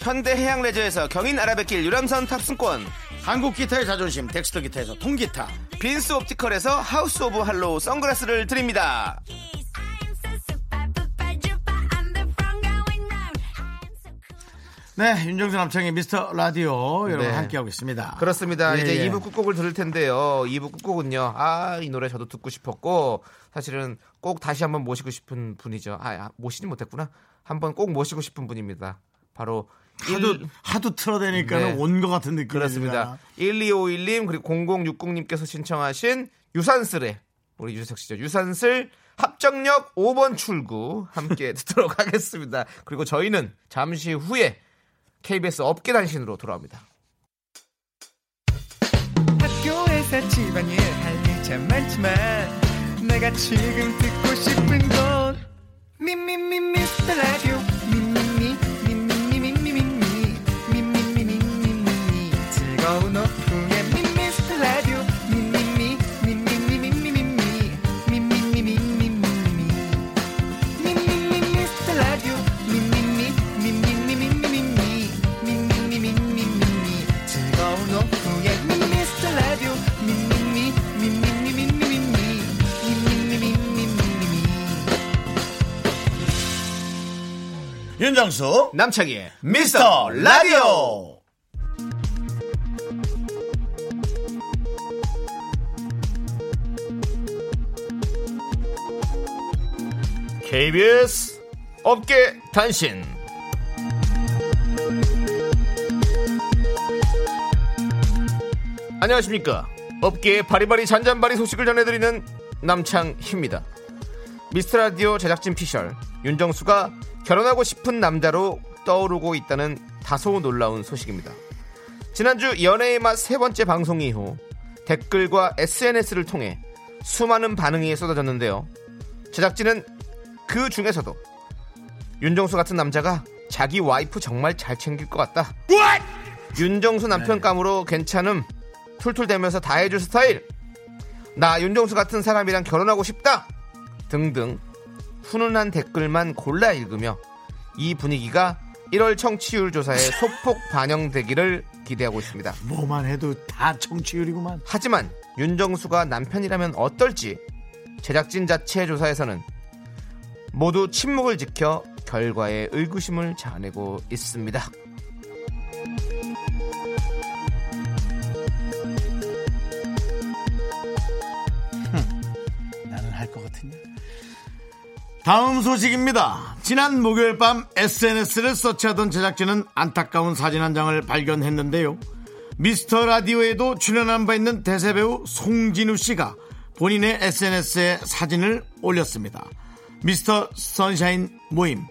현대 해양 레저에서 경인 아라뱃길 유람선 탑승권 한국 기타의 자존심 덱스터 기타에서 통기타. 빈스 옵티컬에서 하우스 오브 할로우 선글라스를 드립니다. 네, 윤종수 남창의 미스터 라디오 여러분 네. 함께하고 있습니다. 그렇습니다. 예, 이제 예. 2부 끝곡을 들을 텐데요. 2부 끝곡은요. 아, 이 노래 저도 듣고 싶었고 사실은 꼭 다시 한번 모시고 싶은 분이죠. 아, 아, 모시지 못했구나. 한번 꼭 모시고 싶은 분입니다. 바로 하도 일- 하도 틀어대니까는 네. 온것 같은 느낌이 그렇습니다. 1251님 그리고 0060님께서 신청하신 유산슬의 우리 유석 씨죠. 유산슬 합정역 5번 출구 함께 [LAUGHS] 듣도록 하겠습니다. 그리고 저희는 잠시 후에 KBS 업계 단신으로 돌아옵니다. 학교에서 집안일 할일참 많지만 내가 지금 듣고 싶은 건 미미미 미스터 라디오 즐거운 오후에 미스터 라디오 미미미 미미미 미미미 미 미미 미미미 미미 미 미스터 라디오 미미미 미미미 미미미 미미미 미미미 즐거운 오후에 미스터 라디오 미미미 미미미 미미미 미미미 미미미 미미미 윤정수 남창희의 미스터 라디오. KBS 업계 단신. 안녕하십니까. 업계의 바리바리 잔잔바리 소식을 전해드리는 남창희입니다. 미스터라디오 제작진 피셜 윤정수가 결혼하고 싶은 남자로 떠오르고 있다는 다소 놀라운 소식입니다. 지난주 연애의 맛 세 번째 방송 이후 댓글과 SNS를 통해 수많은 반응이 쏟아졌는데요. 제작진은 그 중에서도 윤정수 같은 남자가 자기 와이프 정말 잘 챙길 것 같다. 윤정수 남편감으로 괜찮음. 툴툴대면서 다 해줄 스타일. 나 윤정수 같은 사람이랑 결혼하고 싶다. 등등 훈훈한 댓글만 골라 읽으며 이 분위기가 1월 청취율 조사에 [LAUGHS] 소폭 반영되기를 기대하고 있습니다. 뭐만 해도 다 청취율이구만. 하지만 윤정수가 남편이라면 어떨지 제작진 자체 조사에서는 모두 침묵을 지켜 결과에 의구심을 자아내고 있습니다. 나는 할 것 같으냐? 다음 소식입니다. 지난 목요일 밤 SNS를 서치하던 제작진은 안타까운 사진 한 장을 발견했는데요. 미스터 라디오에도 출연한 바 있는 대세배우 송진우 씨가 본인의 SNS에 사진을 올렸습니다. 미스터 선샤인 모임.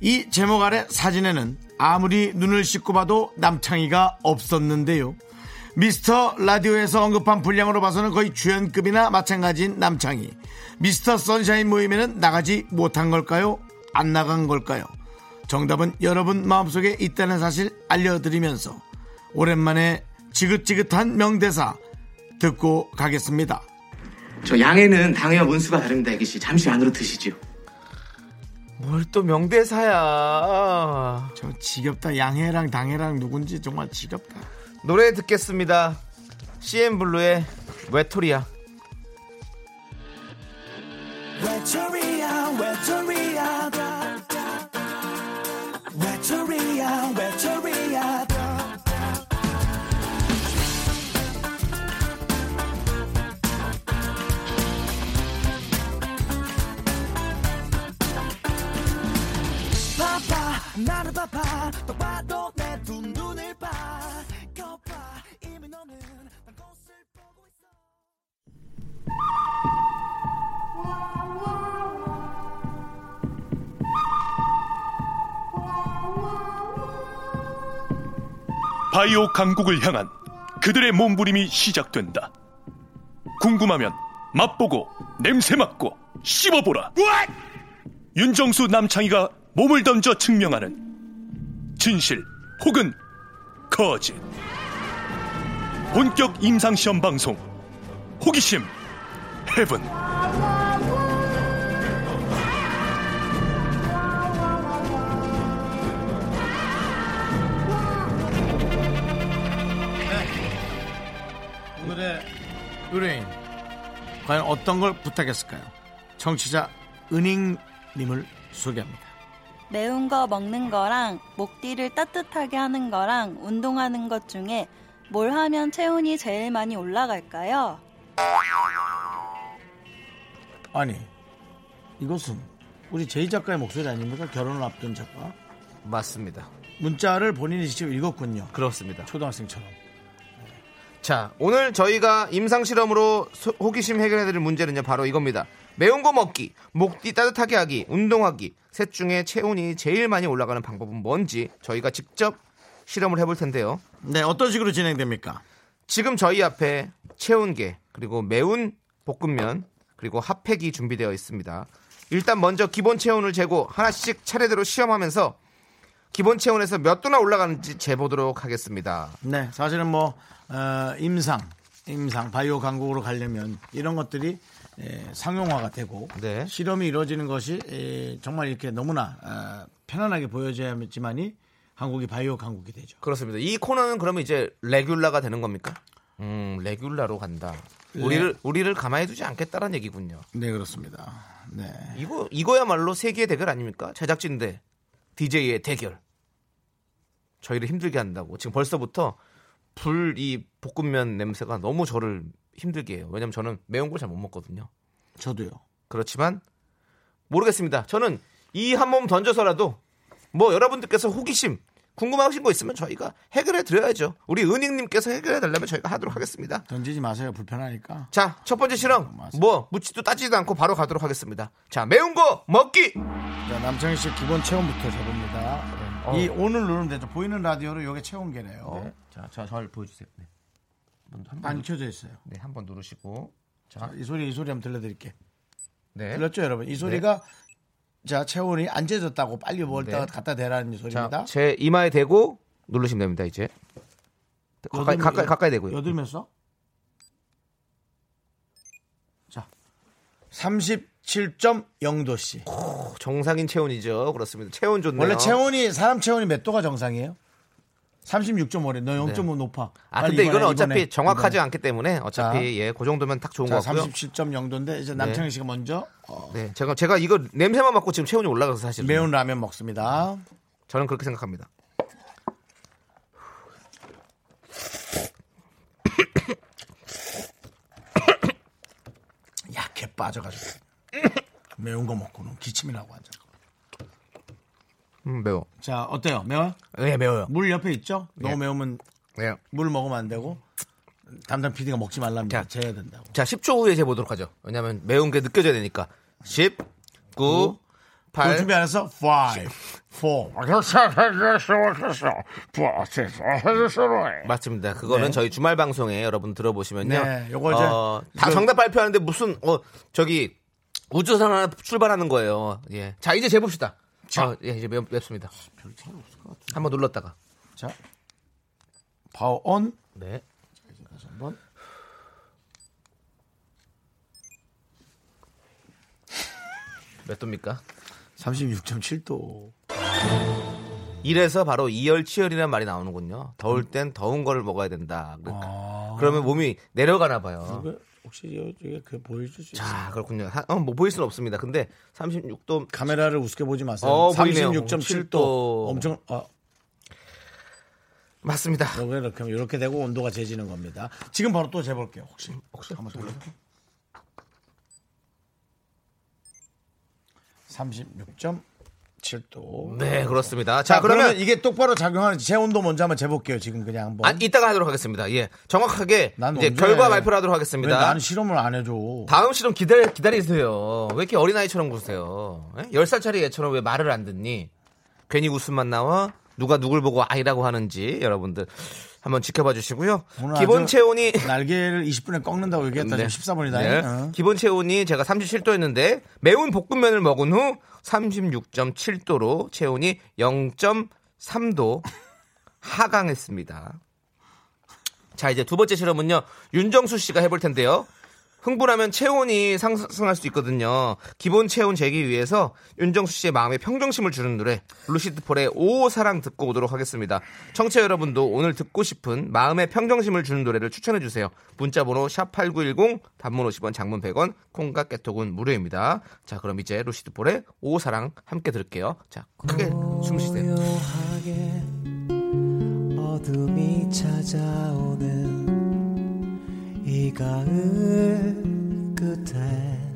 이 제목 아래 사진에는 아무리 눈을 씻고 봐도 남창희가 없었는데요. 미스터 라디오에서 언급한 분량으로 봐서는 거의 주연급이나 마찬가지인 남창희. 미스터 선샤인 모임에는 나가지 못한 걸까요? 안 나간 걸까요? 정답은 여러분 마음속에 있다는 사실 알려드리면서 오랜만에 지긋지긋한 명대사 듣고 가겠습니다. 저 양에는 당해와 문수가 다릅니다, 애기 씨. 잠시 안으로 드시죠. 뭘또 명대사야. 저 지겹다. 양해랑 당해랑 누군지 정말 지겹다. 노래 듣겠습니다. CM 블루의 외톨이야. 외톨이야 외톨이야 외톨이야 외톨이야 바이오 강국을 향한 그들의 몸부림이 시작된다. 궁금하면 맛보고 냄새 맡고 씹어보라. 윤정수 남창희가 몸을 던져 증명하는 진실 혹은 거짓. 본격 임상시험 방송 호기심 헤븐. 의뢰인 과연 어떤 걸 부탁했을까요? 청취자 은행님을 소개합니다. 매운 거 먹는 거랑 목 뒤를 따뜻하게 하는 거랑 운동하는 것 중에 뭘 하면 체온이 제일 많이 올라갈까요? 아니 이것은 우리 제이 작가의 목소리 아닙니까? 결혼을 앞둔 작가. 맞습니다. 문자를 본인이 직접 읽었군요. 그렇습니다. 초등학생처럼. 자, 오늘 저희가 임상 실험으로 소- 호기심 해결해 드릴 문제는요, 바로 이겁니다. 매운 거 먹기, 목뒤 따뜻하게 하기, 운동하기, 셋 중에 체온이 제일 많이 올라가는 방법은 뭔지 저희가 직접 실험을 해볼 텐데요. 네, 어떤 식으로 진행됩니까? 지금 저희 앞에 체온계, 그리고 매운 볶음면, 그리고 핫팩이 준비되어 있습니다. 일단 먼저 기본 체온을 재고 하나씩 차례대로 시험하면서 기본 체온에서 몇 도나 올라가는지 재보도록 하겠습니다. 네, 사실은 뭐 어, 임상, 임상 바이오 강국으로 가려면 이런 것들이 에, 상용화가 되고 네. 실험이 이루어지는 것이 에, 정말 이렇게 너무나 어, 편안하게 보여져야지만이 한국이 바이오 강국이 되죠. 그렇습니다. 이 코너는 그러면 이제 레귤라가 되는 겁니까? 음, 레귤라로 간다. 우리를 우리를 가만히 두지 않겠다는 얘기군요. 네, 그렇습니다. 네. 이거 이거야말로 세계의 대결 아닙니까? 제작진 대 DJ의 대결. 저희를 힘들게 한다고 지금 벌써부터 불 이 볶음면 냄새가 너무 저를 힘들게 해요. 왜냐면 저는 매운 걸 잘 못 먹거든요. 저도요. 그렇지만 모르겠습니다. 저는 이 한 몸 던져서라도 뭐 여러분들께서 호기심 궁금하신 거 있으면 저희가 해결해 드려야죠. 우리 은익님께서 해결해 달라면 저희가 하도록 하겠습니다. 던지지 마세요. 불편하니까. 자, 첫 번째 실험. 맞습니다. 뭐 묻지도 따지지도 않고 바로 가도록 하겠습니다. 자, 매운 거 먹기. 자, 남창희 씨 기본 체온부터 재봅니다. 어. 이 오늘 누르면 되죠. 보이는 라디오로 이게 체온계래요. 네. 자, 저, 저를 보여주세요. 네. 안 켜져 있어요. 네, 한번 누르시고. 자, 자, 이 소리, 이 소리 한번 들려드릴게. 네. 들렸죠, 여러분? 이 소리가 자 체온이 안 재졌다고 빨리 뭘다가 네. 갖다 대라는 소리입니다. 자, 제 이마에 대고 누르시면 됩니다, 이제. 가까이, 여덟- 가까이, 가까이 대고요. 여들면서 자 37.0도씨. 정상인 체온이죠. 그렇습니다. 체온 좋네요. 원래 체온이 사람 체온이 몇 도가 정상이에요? 36.5래. 너 0.5 높아. 아, 근데 이거는 어차피 이번에, 정확하지 이번에. 않기 때문에 어차피 자. 예, 그 정도면 딱 좋은 자, 것 같고요. 37.0도인데 이제 남창희 씨가 먼저 어, 네, 제가 제가 이거 냄새만 맡고 지금 체온이 올라가서 사실 매운 라면 먹습니다. 저는 그렇게 생각합니다. [COUGHS] 약해 빠져가지고 매운 거 먹고는 기침이 나고 앉아. 음, 매워. 자 어때요? 매워? 네, 매워요. 물 옆에 있죠? 너무 네. 매우면 네. 물 먹으면 안 되고 담당 PD가 먹지 말랍니다. 자. 재야 된다고. 자, 10초 후에 재보도록 하죠. 왜냐면 매운 게 느껴져야 되니까. 10, 9, 그 8, 준비 안 했어? 5, 4. 맞습니다. 그거는 네. 저희 주말 방송에 여러분 들어보시면요. 네, 요거 이제 어, 다 이거- 정답 발표하는데 무슨 어 저기 우주선 하나 출발하는 거예요. 예. 자, 이제 재봅시다. 자, 예, 이제 맵, 맵습니다. 한번 눌렀다가 자, 파워 온. 네. 다시 한번. 몇 도입니까? 36.7도. 이래서 바로 이열치열이라는 말이 나오는군요. 더울 땐 더운 거를 먹어야 된다. 그러니까. 아. 그러면 몸이 내려가나 봐요. 이거 혹시 여기가 그 보여줄 수 있어요? 자, 그렇군요. 한, 어, 뭐 보일 수는 없습니다. 근데 36도 카메라를 우습게 보지 마세요. 어, 36.7도 엄청 어. 맞습니다. 뭐 이렇게 이렇게 되고 온도가 재지는 겁니다. 지금 바로 또 재볼게요. 혹시 음, 혹시 한번 또 볼까요? 36. 27도. 네, 그렇죠. 그렇습니다. 자, 자 그러면, 그러면, 이게 똑바로 작용하는지 제 온도 먼저 한번 재볼게요. 지금 그냥 한번. 아, 이따가 하도록 하겠습니다. 예. 정확하게 이제 결과 발표를 하도록 하겠습니다. 나는 실험을 안 해줘. 다음 실험 기다리, 기다리세요. 왜 이렇게 어린아이처럼 구세요? 예? 10살짜리 애처럼 왜 말을 안 듣니? 괜히 웃음만 나와? 누가 누굴 보고 아이라고 하는지 여러분들 한번 지켜봐 주시고요. 기본 체온이 날개를 20분에 꺾는다고 얘기했다. 네. 지금 14분이다. 어. 네. 기본 체온이 제가 37도였는데 매운 볶음면을 먹은 후 36.7도로 체온이 0.3도 하강했습니다. 자, 이제 두 번째 실험은요. 윤정수 씨가 해볼 텐데요. 흥분하면 체온이 상승할 수 있거든요. 기본 체온 재기 위해서 윤정수 씨의 마음에 평정심을 주는 노래 루시드 폴의 오 사랑 듣고 오도록 하겠습니다. 청취자 여러분도 오늘 듣고 싶은 마음에 평정심을 주는 노래를 추천해 주세요. 문자 번호 샵8910 단문 50원 장문 100원 콩과 깨톡은 무료입니다. 자, 그럼 이제 루시드 폴의 오 사랑 함께 들을게요. 자, 크게 숨 쉬세요. 어둠이 찾아오는 이 가을 끝에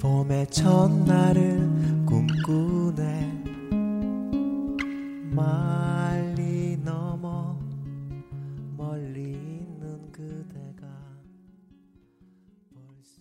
봄의 첫날을 꿈꾸네 멀리 넘어 멀리 있는 그대가 볼 수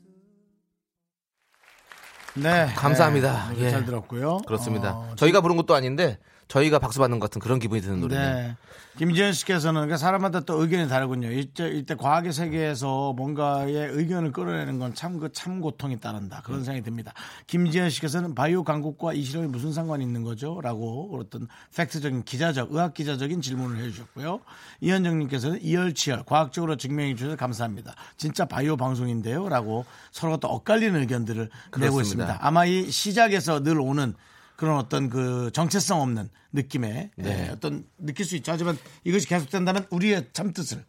네. 감사합니다. 네, 예. 잘 들었고요. 그렇습니다. 어, 저희가 부른 것도 아닌데 저희가 박수 받는 것 같은 그런 기분이 드는 노래네요. 네. 김지현 씨께서는 그러니까 사람마다 또 의견이 다르군요. 이때, 이때 과학의 세계에서 뭔가의 의견을 끌어내는 건참그 참 고통이 따른다. 그런 생각이 듭니다. 김지현 씨께서는 바이오 강국과 이 실험이 무슨 상관이 있는 거죠? 라고 어떤 팩트적인 기자적, 의학 기자적인 질문을 해주셨고요. 이현정님께서는 이열치열, 과학적으로 증명해 주셔서 감사합니다. 진짜 바이오 방송인데요? 라고 서로가 또 엇갈리는 의견들을 내고 그렇습니다. 있습니다. 아마 이 시작에서 늘 오는 그런 어떤 그 정체성 없는 느낌의 네. 예, 어떤 느낄 수 있죠. 하지만 이것이 계속된다면 우리의 참뜻을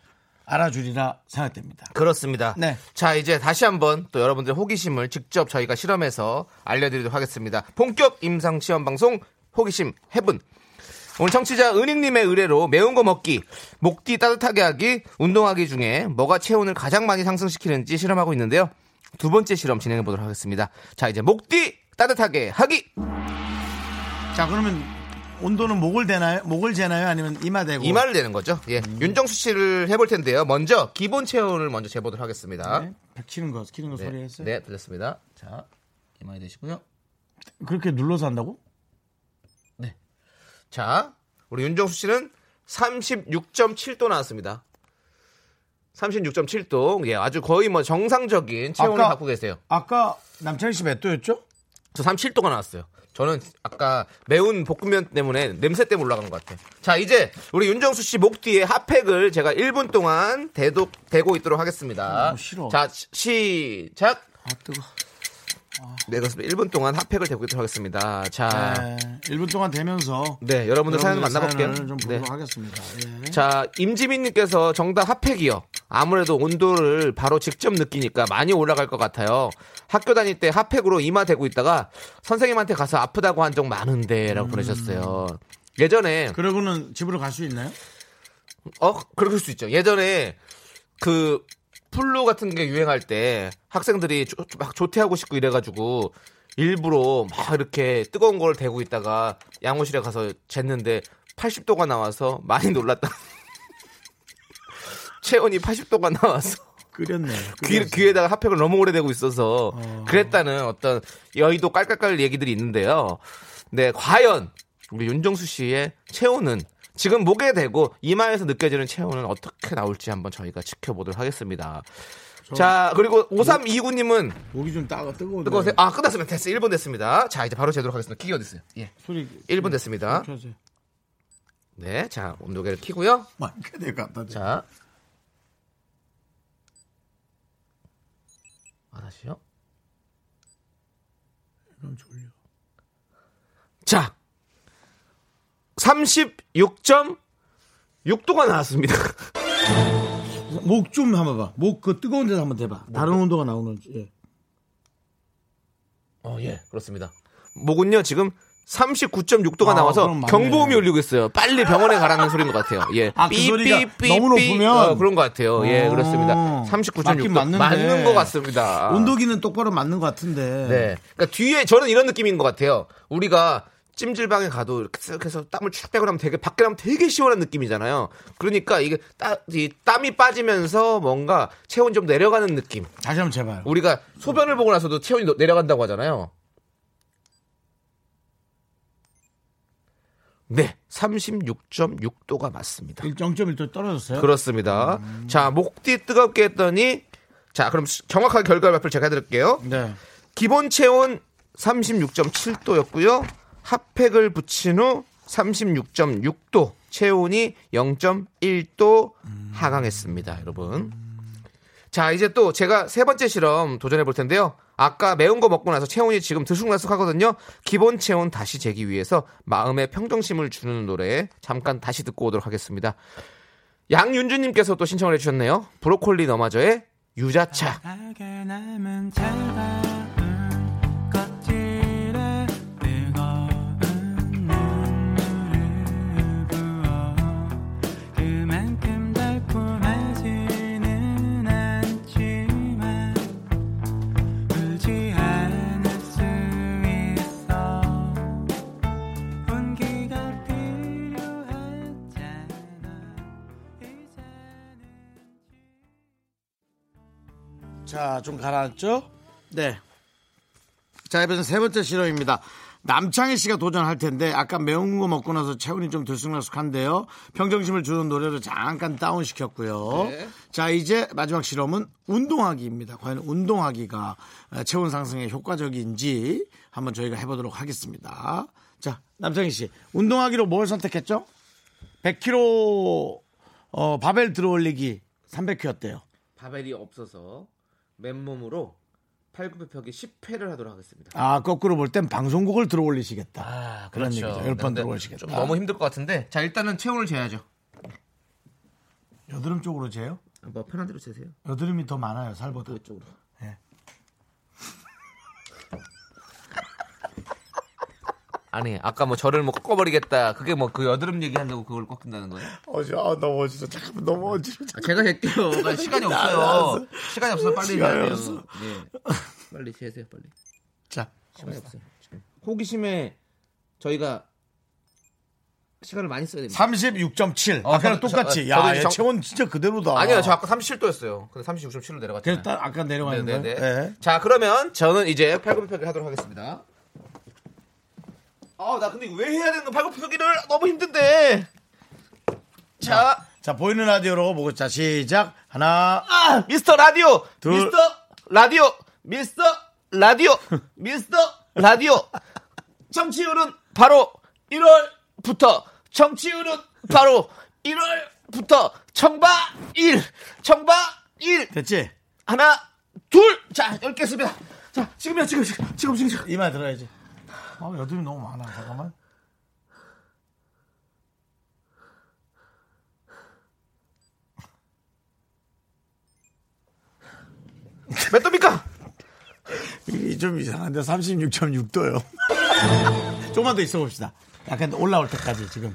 알아주리라 생각됩니다. 그렇습니다. 네. 자, 이제 다시 한번 또 여러분들의 호기심을 직접 저희가 실험해서 알려드리도록 하겠습니다. 본격 임상 시험 방송 호기심 해분. 오늘 청취자 은익님의 의뢰로 매운 거 먹기, 목뒤 따뜻하게 하기, 운동하기 중에 뭐가 체온을 가장 많이 상승시키는지 실험하고 있는데요. 두 번째 실험 진행해 보도록 하겠습니다. 자, 이제 목뒤 따뜻하게 하기. 자, 그러면 온도는 목을 대나요? 목을 재나요? 아니면 이마 대고? 이마를 대는 거죠. 예. 윤정수 씨를 해볼 텐데요. 먼저 기본 체온을 먼저 재보도록 하겠습니다. 네. 백 치는 거, 치는 거 소리 했어요? 네, 들렸습니다. 자, 이마에 대시고요. 그렇게 눌러서 한다고? 자, 우리 윤정수 씨는 36.7도 나왔습니다. 36.7도. 예, 아주 거의 뭐 정상적인 체온을 아까- 갖고 계세요. 아까 남창희 씨 몇 도였죠? 저 37도가 나왔어요. 저는 아까 매운 볶음면 때문에 냄새 때문에 올라가는 것 같아요. 자, 이제 우리 윤정수 씨 목 뒤에 핫팩을 제가 1분 동안 대도, 대고 있도록 하겠습니다. 어, 싫어. 자, 시- 시작. 아, 뜨거. 네, 그렇습니다. 1분 동안 핫팩을 대고 있도록 하겠습니다. 자, 네. 1분 동안 되면서 네, 여러분들 사연을 만나볼게요. 좀 네. 보도록 하겠습니다. 예. 자, 임지민님께서 정답 핫팩이요. 아무래도 온도를 바로 직접 느끼니까 많이 올라갈 것 같아요. 학교 다닐 때 핫팩으로 이마 대고 있다가 선생님한테 가서 아프다고 한 적 많은데 라고 보내셨어요. 예전에, 그러고는 집으로 갈 수 있나요? 어, 그럴 수 있죠. 예전에 그 플루 같은 게 유행할 때 학생들이 조- 막 조퇴하고 싶고 이래가지고 일부러 막 이렇게 뜨거운 걸 대고 있다가 양호실에 가서 쟀는데 80도가 나와서 많이 놀랐다. 체온이 80도가 나와서 [LAUGHS] 끓였네. 귀, 귀에다가 핫팩을 너무 오래 대고 있어서 그랬다는 어떤 여의도 깔깔깔 얘기들이 있는데요. 네, 과연 우리 윤정수 씨의 체온은 지금 목에 대고 이마에서 느껴지는 체온은 어떻게 나올지 한번 저희가 지켜보도록 하겠습니다. 자, 그리고 5329님은 목이 좀 따가 뜨거워. 뜨거우세요? 아, 끝났습니다. 됐어요. 1분 됐습니다. 자, 이제 바로 재도록 하겠습니다. 어디 있어요? 예. 소리 1분 됐습니다. 네, 자 온도계를 켜고요. 마이크 갖다 줘. 자, 아 다시요. 너무 졸려. 자, 36.6도가 나왔습니다. [LAUGHS] 목 좀 한번 봐. 목 그 뜨거운 데서 한번 대봐. 다른 온도가 나오는지. 예. 어, 예, 그렇습니다. 목은요, 지금 39.6도가 아, 나와서. 경보음이 울리고 있어요. 빨리 병원에 가라는 소리인 것 같아요. 예. 아, 그 소리가 너무 높으면? 어, 그런 것 같아요. 예, 어. 그렇습니다. 맞긴 39.6도. 맞는데. 맞는 것 같습니다. 온도기는 똑바로 맞는 것 같은데. 네. 그러니까 뒤에 저는 이런 느낌인 것 같아요. 우리가 찜질방에 가도 이렇게 쓱 해서 땀을 쭉 빼고 나면 되게 밖에 나면 되게 시원한 느낌이잖아요. 그러니까 이게 따, 이 땀이 빠지면서 뭔가 체온이 좀 내려가는 느낌. 다시 한번 재봐요. 우리가 소변을 보고 나서도 체온이 노- 내려간다고 하잖아요. 네, 36.6도가 맞습니다. 1.1도 떨어졌어요. 그렇습니다. 자, 목뒤 뜨겁게 했더니 자, 그럼 시- 정확하게 결과 발표를 제가 해드릴게요. 네. 기본 체온 36.7도였고요. 핫팩을 붙인 후 36.6도, 체온이 0.1도 하강했습니다, 여러분. 자, 이제 또 제가 세 번째 실험 도전해 볼 텐데요. 아까 매운 거 먹고 나서 체온이 지금 들쑥날쑥 하거든요. 기본 체온 다시 재기 위해서 마음의 평정심을 주는 노래 잠깐 다시 듣고 오도록 하겠습니다. 양윤주님께서 또 신청을 해주셨네요. 브로콜리 너마저의 유자차. 자, 좀 가라앉죠? 네. 자, 이번엔 세 번째 실험입니다. 남창희 씨가 도전할 텐데 아까 매운 거 먹고 나서 체온이 좀 들쑥날쑥한데요. 평정심을 주는 노래로 잠깐 다운 시켰고요. 자, 이제 마지막 실험은 운동하기입니다. 과연 운동하기가 어, 체온 상승에 효과적인지 한번 저희가 해보도록 하겠습니다. 자, 남창희 씨, 운동하기로 뭘 선택했죠? 100kg 어, 바벨 들어올리기 300kg 어때요? 바벨이 없어서 맨몸으로 팔굽혀펴기 10회를 하도록 하겠습니다. 아, 거꾸로 볼 땐 방송국을 들어 올리시겠다. 아, 그런 얘기죠. 열번 근데 들어 올리시겠다. 좀 너무 힘들 것 같은데. 자, 일단은 체온을 재야죠. 여드름 쪽으로 재요? 뭐 편한 대로 재세요. 여드름이 더 많아요, 살보다. 그쪽으로. 아니, 아까 뭐 저를 뭐 꺾어버리겠다. 그게 뭐 그 여드름 얘기하려고 그걸 꺾인다는 거예요? 어지, 아, 너무 어지러. 잠깐만, 너무 어지러. 아, 제가. 그러니까 [LAUGHS] 시간이 없어요. 시간이 없어서 빨리 시간이 해야 돼요. 없어. 예. 빨리 재세요, 빨리. 자, 시간이 없어요. 호기심에 저희가 시간을 많이 써야 됩니다. 36.7. 어, 아까랑 저- 똑같이. 저- 야, 저도 얘 정- 체온 진짜 그대로다. 아니요, 저 아까 37도였어요. 근데 36.7로 내려갔잖아요. 그래서 아까 내려가는 거예요? 네네네. 예. 자, 그러면 저는 이제 팔굽혀펴기 하도록 하겠습니다. 아, 나 근데 이거 왜 해야 되는 거 팔굽혀펴기를 너무 힘든데. 자, 자, 보이는 라디오로 보고, 자, 시작. 하나, 아, 미스터 라디오, 둘. 미스터 라디오, 미스터 라디오, [LAUGHS] 미스터 라디오. 정치율은 바로 1월부터 정치율은 바로 1월부터 청바 1, 청바 1. 됐지? 하나, 둘. 자, 열개 씁니다. 자, 지금이야, 지금, 지금, 지금, 지금. 지금. 이말 들어야지. 아, 여드름이 너무 많아. 잠깐만. 몇 도입니까? 이게 좀 이상한데 36.6도요. [LAUGHS] 조금만 더 있어 봅시다. 약간 올라올 때까지 지금.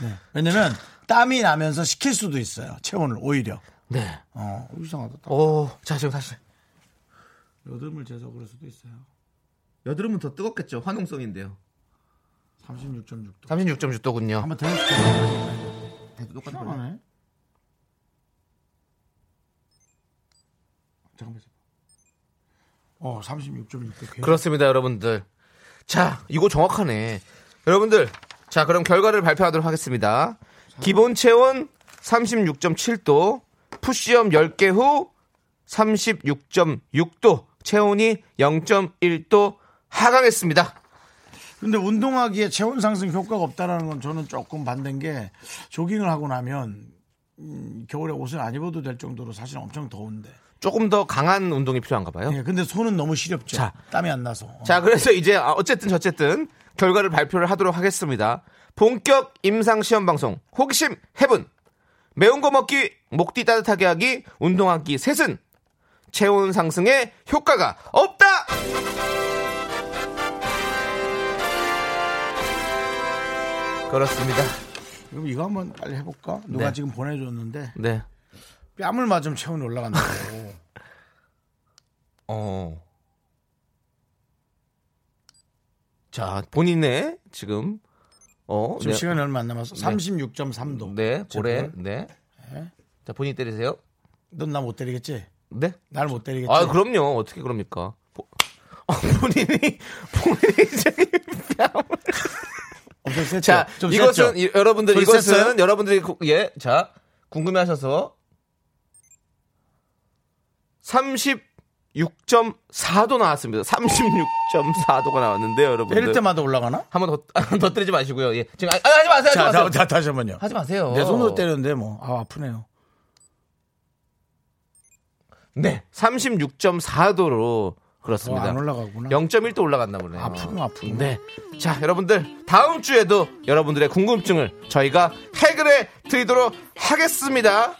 네. 왜냐면 땀이 나면서 식힐 수도 있어요. 체온을 오히려. 네. 어, 이상하다. 오, 자, 지금 다시. 여드름을 재서 그럴 수도 있어요. 여드름은 더 뜨겁겠죠. 환웅성인데요. 36.6도. 36.6도군요. 한번 더 해볼게요. 똑같은 희한하네. 잠깐만. 어, 36.6도. 그렇습니다, 여러분들. 자, 이거 정확하네. 여러분들, 자, 그럼 결과를 발표하도록 하겠습니다. 기본 체온 36.7도, 푸시업 10개 후 36.6도, 체온이 0.1도 하강했습니다. 근데 운동하기에 체온 상승 효과가 없다라는 건 저는 조금 반대인 게 조깅을 하고 나면 음, 겨울에 옷을 안 입어도 될 정도로 사실 엄청 더운데. 조금 더 강한 운동이 필요한가 봐요. 예, 근데 손은 너무 시렵죠. 자. 땀이 안 나서. 자, 그래서 이제 아, 어쨌든 저쨌든 결과를 발표를 하도록 하겠습니다. 본격 임상 시험 방송 호기심 해분 매운 거 먹기 목뒤 따뜻하게 하기 운동하기 셋은 체온 상승에 효과가 없다. 그렇습니다. 그럼 이거 한번 빨리 해볼까? 누가 네. 지금 보내줬는데 네. 뺨을 맞으면 체온이 올라간다고. [LAUGHS] 어. 자, 본인의 지금 어, 지금 네. 시간이 얼마 안 남았어. 36.3도. 네, 볼에 제 볼. 네. 자, 본인 때리세요. 넌 나 못 때리겠지? 네. 날 못 때리겠지? 아, 그럼요. 어떻게 그럽니까? 보- [LAUGHS] 어, 본인이 본인이 저기 뺨을 엄청? 자, 좀 이것은? 이- 여러분들 이것은 셌어요? 여러분들이 구- 예, 자 궁금해하셔서 36.4도 나왔습니다. 36.4도가 나왔는데요, 여러분들. 때릴 때마다 올라가나? 한번 더, [LAUGHS] 더 때리지 마시고요. 예. 지금 아, 아, 하지 마세요. 하지 자, 마세요. 자, 자, 다시 한번요. 하지 마세요. 내 손으로 때렸는데 뭐. 아, 아프네요. 네, 36.4도로 그렇습니다. 어, 안 올라가구나. 0.1도 올라갔나 보네요. 아프군, 아프군. 네. 자, 여러분들 다음 주에도 여러분들의 궁금증을 저희가 해결해 드리도록 하겠습니다.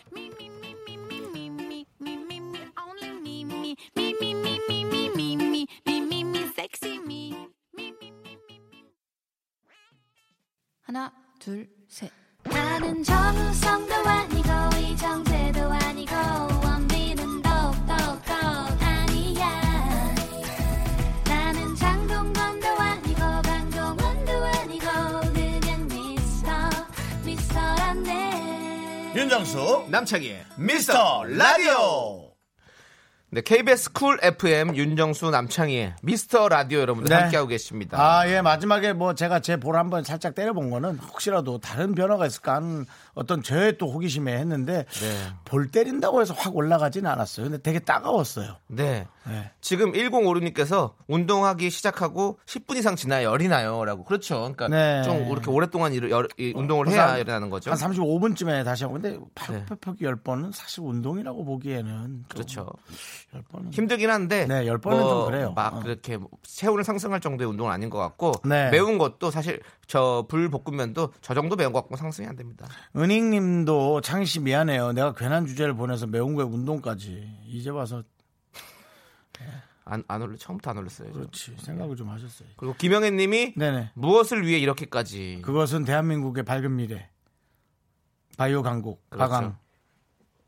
하나, 둘, 셋. 나는 정우성도 아니고 이정재도 아니고 윤정수, 남창희의 미스터 라디오. 네, KBS Cool FM 윤정수 남창희의 미스터 라디오 여러분들 네. 함께하고 계십니다. 아, 예, 마지막에 뭐 제가 제 볼 한번 살짝 때려본 거는 혹시라도 다른 변화가 있을까 하는 어떤 저의 또 호기심에 했는데 네. 볼 때린다고 해서 확 올라가지는 않았어요. 근데 되게 따가웠어요. 네. 네. 지금 1056님께서 운동하기 시작하고 10분 이상 지나야 열이 나요. 라고. 그렇죠. 그러니까 네. 좀 이렇게 오랫동안 일, 열, 이 운동을 그래서 해야 한- 열이 나는 거죠. 한 35분쯤에 다시 하고 근데 네. 팍팍팍 열 번은 사실 운동이라고 보기에는 좀 그렇죠. 열 번은 힘들긴 한데 네, 열 번은 좀 그래요. 막 어. 그렇게 뭐 체온을 상승할 정도의 운동은 아닌 것 같고 네. 매운 것도 사실 저 불볶음면도 저 정도 매운 것 같고 상승이 안 됩니다. 은익님도 창희 씨 미안해요. 내가 괜한 주제를 보내서 매운 거에 운동까지 이제 와서 안, 안 올려 처음부터 안 올렸어요. 저. 그렇지 생각을 좀 하셨어요. 그리고 김영애님이 네네. 무엇을 위해 이렇게까지 그것은 대한민국의 밝은 미래. 바이오 강국 그렇죠. 바강.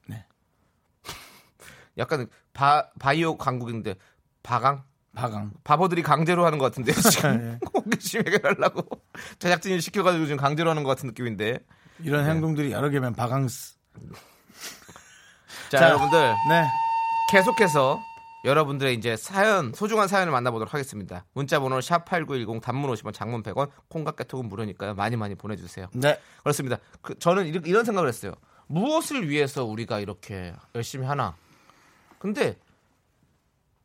[LAUGHS] 약간 바, 바이오 강국인데 바강 바강. 바보들이 강제로 하는 것 같은데 [LAUGHS] 지금 네. 호기심 해결하려고 [LAUGHS] 제작진이 시켜가지고 지금 강제로 하는 것 같은 느낌인데 이런 행동들이 여러 개면 바강스. 자, 자, 여러분들 네. 계속해서 여러분들의 이제 사연 소중한 사연을 만나보도록 하겠습니다 문자번호 샵 #8910 단문 50원, 장문 100원, 콩깍 개톡은 무료니까요 많이 많이 보내주세요. 네. 그렇습니다. 그, 저는 이런, 이런 생각을 했어요. 무엇을 위해서 우리가 이렇게 열심히 하나? 근데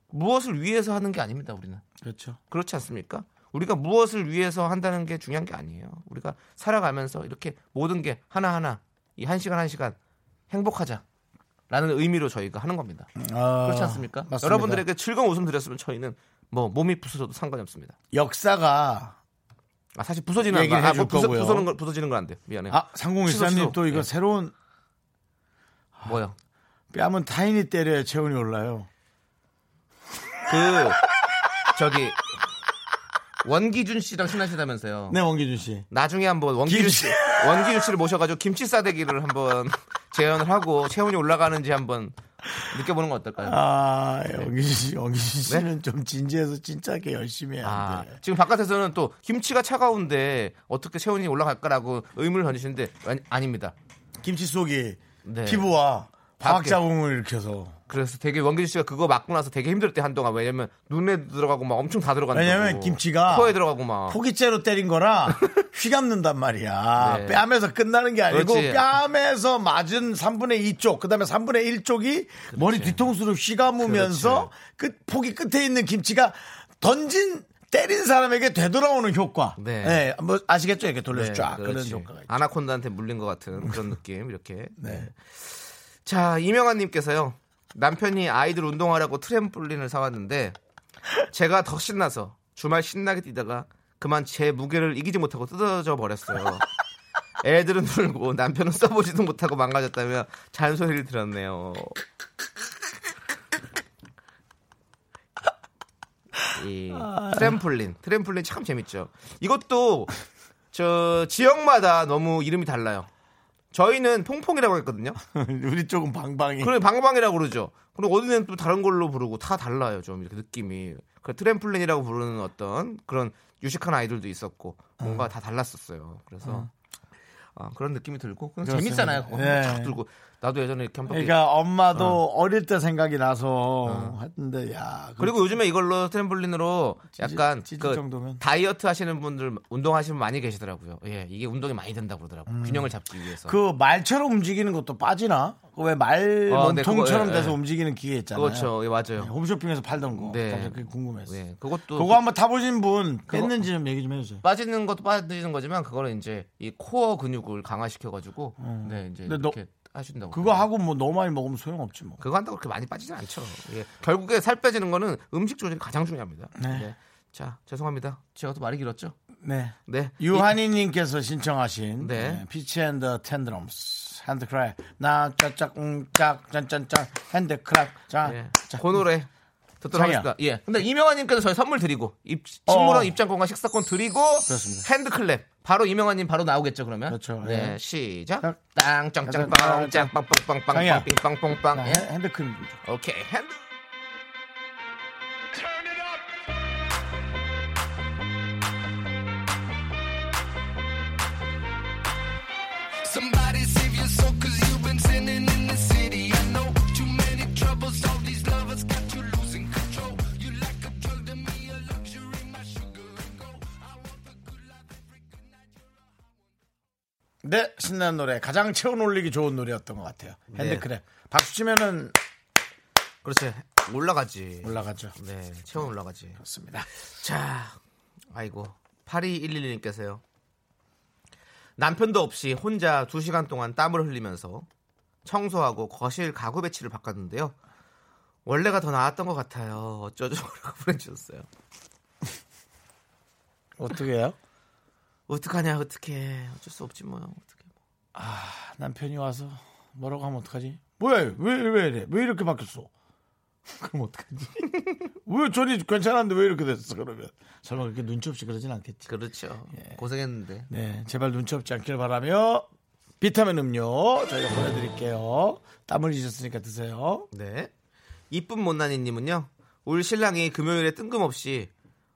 무엇을 위해서 하는 게 아닙니다. 우리는 그렇죠. 그렇지 않습니까? 우리가 무엇을 위해서 한다는 게 중요한 게 아니에요. 우리가 살아가면서 이렇게 모든 게 하나하나 이 한 시간 한 시간 행복하자. 라는 의미로 저희가 하는 겁니다. 아, 그렇지 않습니까? 맞습니다. 여러분들에게 즐거운 웃음 드렸으면 저희는 뭐 몸이 부서져도 상관이 없습니다. 역사가 아, 사실 부서지는 얘기를 거, 아, 해줄 뭐 부서, 거고요. 부서는 거, 부서지는 건 안 돼요. 미안해 요. 아 취소, 3014님 취소. 또 이거 예. 새로운 뭐요? 뺨은 타인이 때려야 체온이 올라요. 그 저기 원기준 씨랑 친하시다면서요. 네 원기준 씨. 나중에 한번 원기준 씨 원기준 씨를 모셔가지고 김치 싸대기를 한번 재현을 하고 체온이 올라가는지 한번 느껴보는 건 어떨까요? 아 원기준 씨, 원기준 씨는 좀 진지해서 진짜게 열심히 해야 네? 아, 돼. 지금 바깥에서는 또 김치가 차가운데 어떻게 체온이 올라갈까라고 의문을 던지시는데 아니, 아닙니다. 김치 속이 네. 피부와 화학 밖에. 자궁을 일으켜서 그래서 되게 원기준 씨가 그거 맞고 나서 되게 힘들었대 한동안 왜냐면 눈에 들어가고 막 엄청 다 들어간다고. 왜냐면 김치가 코에 들어가고 막 포기째로 때린 거라 [LAUGHS] 휘감는단 말이야. 네. 뺨에서 끝나는 게 아니고 그렇지. 뺨에서 맞은 3분의 2쪽, 그 다음에 3분의 1쪽이 머리 뒤통수로 휘감으면서 끝, 포기 끝에 있는 김치가 던진 때린 사람에게 되돌아오는 효과. 네. 네, 뭐 아시겠죠? 이렇게 돌려서 네, 쫙 그런 그렇지. 효과가 있죠. 아나콘다한테 물린 것 같은 그런 느낌 이렇게. 네. 자 이명환님께서요 남편이 아이들 운동하라고 트램폴린을 사왔는데 제가 더 신나서 주말 신나게 뛰다가 그만 제 무게를 이기지 못하고 뜯어져 버렸어요. 애들은 놀고 남편은 써보지도 못하고 망가졌다며 잔소리를 들었네요. 이 트램폴린, 트램폴린 참 재밌죠. 이것도 저 지역마다 너무 이름이 달라요. 저희는 퐁퐁이라고 했거든요. [LAUGHS] 우리 쪽은 방방이. 그래 방방이라고 그러죠. 그리고 어디는 또 다른 걸로 부르고 다 달라요. 좀 이렇게 느낌이. 그 트램플린이라고 부르는 어떤 그런 유식한 아이들도 있었고 뭔가 다 달랐었어요. 그래서 아, 그런 느낌이 들고 그냥. 재밌잖아요. 쫙 들고 나도 예전에 이렇게 한번 그러니까 엄마도 어. 릴때 생각이 나서 했는데 야. 그리고 요즘에 이걸로 트램폴린으로 약간 찢을 그 정도면. 다이어트 하시는 분들 운동하시는 분 많이 계시더라고요. 예, 이게 운동이 많이 된다고 그러더라고요. 균형을 잡기 위해서. 음. 그 말처럼 움직이는 것도 빠지나? 그왜말 어, 네, 몸통처럼 그거, 예, 돼서 예. 움직이는 기계 있잖아요. 그렇죠. 예, 맞아요. 네, 홈쇼핑에서 팔던 거. 네. 갑자기 그게 궁금했어. 네, 그것도 그거 한번 타보신 분 뺐는지 좀 얘기 좀 해주세요. 빠지는 것도 빠지는 거지만 그거는 이제 이 코어 근육을 강화시켜 가지고 네 이제 근데 너- 이렇게 하신다고. 그거 하고 뭐 너무 많이 먹으면 소용없지 뭐. 그거 한다고 그렇게 많이 빠지진 않죠. 예. 결국에 살 빼지는 거는 음식 조절이 가장 중요합니다. 네. 네. 자 죄송합니다. 제가 또 말이 길었죠. 네. 네. 유한이님께서 신청하신 네. 네. Fitz and The Tantrums HandClap 나 짜짝 응짝 짠짠짠 HandClap 자, 예. 자. 그 노래 듣도록 장이야. 하겠습니다. 예. 근데 이명환님께서 저희 선물 드리고 입, 어. 식물원 입장권과 식사권 드리고 그렇습니다. 핸드클랩 바로 이명환님 바로 나오겠죠 그러면. 그렇죠. 네. 예. 시작. 자. 땅짱짱빵 자. 짱빵빵빵빵 장이야. 빵빵빵빵. 핸드크림 오케이 핸드. Somebody 네 신나는 노래 가장 체온 올리기 좋은 노래였던 것 같아요 네. 핸드크랩 박수 치면은 그렇지. 올라가지. 올라가죠 네. 체온 올라가지. 그렇습니다 자, 아이고 8211님께서요. 남편도 없이 혼자 2시간 동안 땀을 흘리면서 청소하고 거실 가구 배치를 바꿨는데요. 원래가 더 나았던 것 같아요. 어쩌죠? [LAUGHS] 라고 보내주셨어요. 어떻게 해요? 어떡하냐, 어떡해. 어쩔 수 없지 뭐. 어떡해. 남편이 와서 뭐라고 하면 어떡하지? 뭐야 왜, 왜 이래 왜 이렇게 바뀌었어 [LAUGHS] 그럼 어떡하지 [LAUGHS] 왜 전이 괜찮았는데 왜 이렇게 됐어 그러면 설마 그렇게 눈치 없이 그러진 않겠지 그렇죠. 고생했는데. 네 제발 눈치 없지 않길 바라며 비타민 음료 저희가 보내드릴게요 땀 흘리셨으니까 드세요 네. 이쁜 못난이님은요. 올 신랑이 금요일에 뜬금없이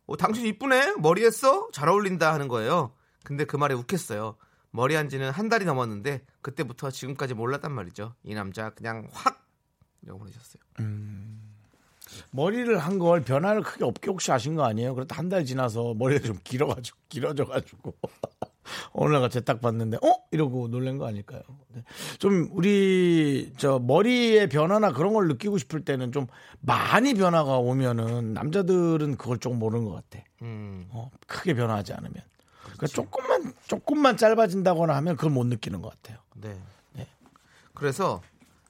어, 당신 이쁘네? 머리 했어? 잘 어울린다 하는 거예요. 근데 그 말에 욱했어요. 머리 한 지는 한 달이 넘었는데 그때부터 지금까지 몰랐단 말이죠. 이 남자 그냥 확 이라고 보내셨어요. 머리를 한 걸 변화를 크게 없게 혹시 아신 거 아니에요? 그래도 한 달 지나서 머리가 좀 길어가지고 길어져가지고 [LAUGHS] 오늘 같이 딱 봤는데 어 이러고 놀란 거 아닐까요? 네. 좀 우리 저 머리의 변화나 그런 걸 느끼고 싶을 때는 좀 많이 변화가 오면은 남자들은 그걸 조금 모르는 것 같아. 음, 어, 크게 변화하지 않으면. 그러니까 조금만 조금만 짧아진다거나 하면 그걸 못 느끼는 것 같아요. 네. 그래서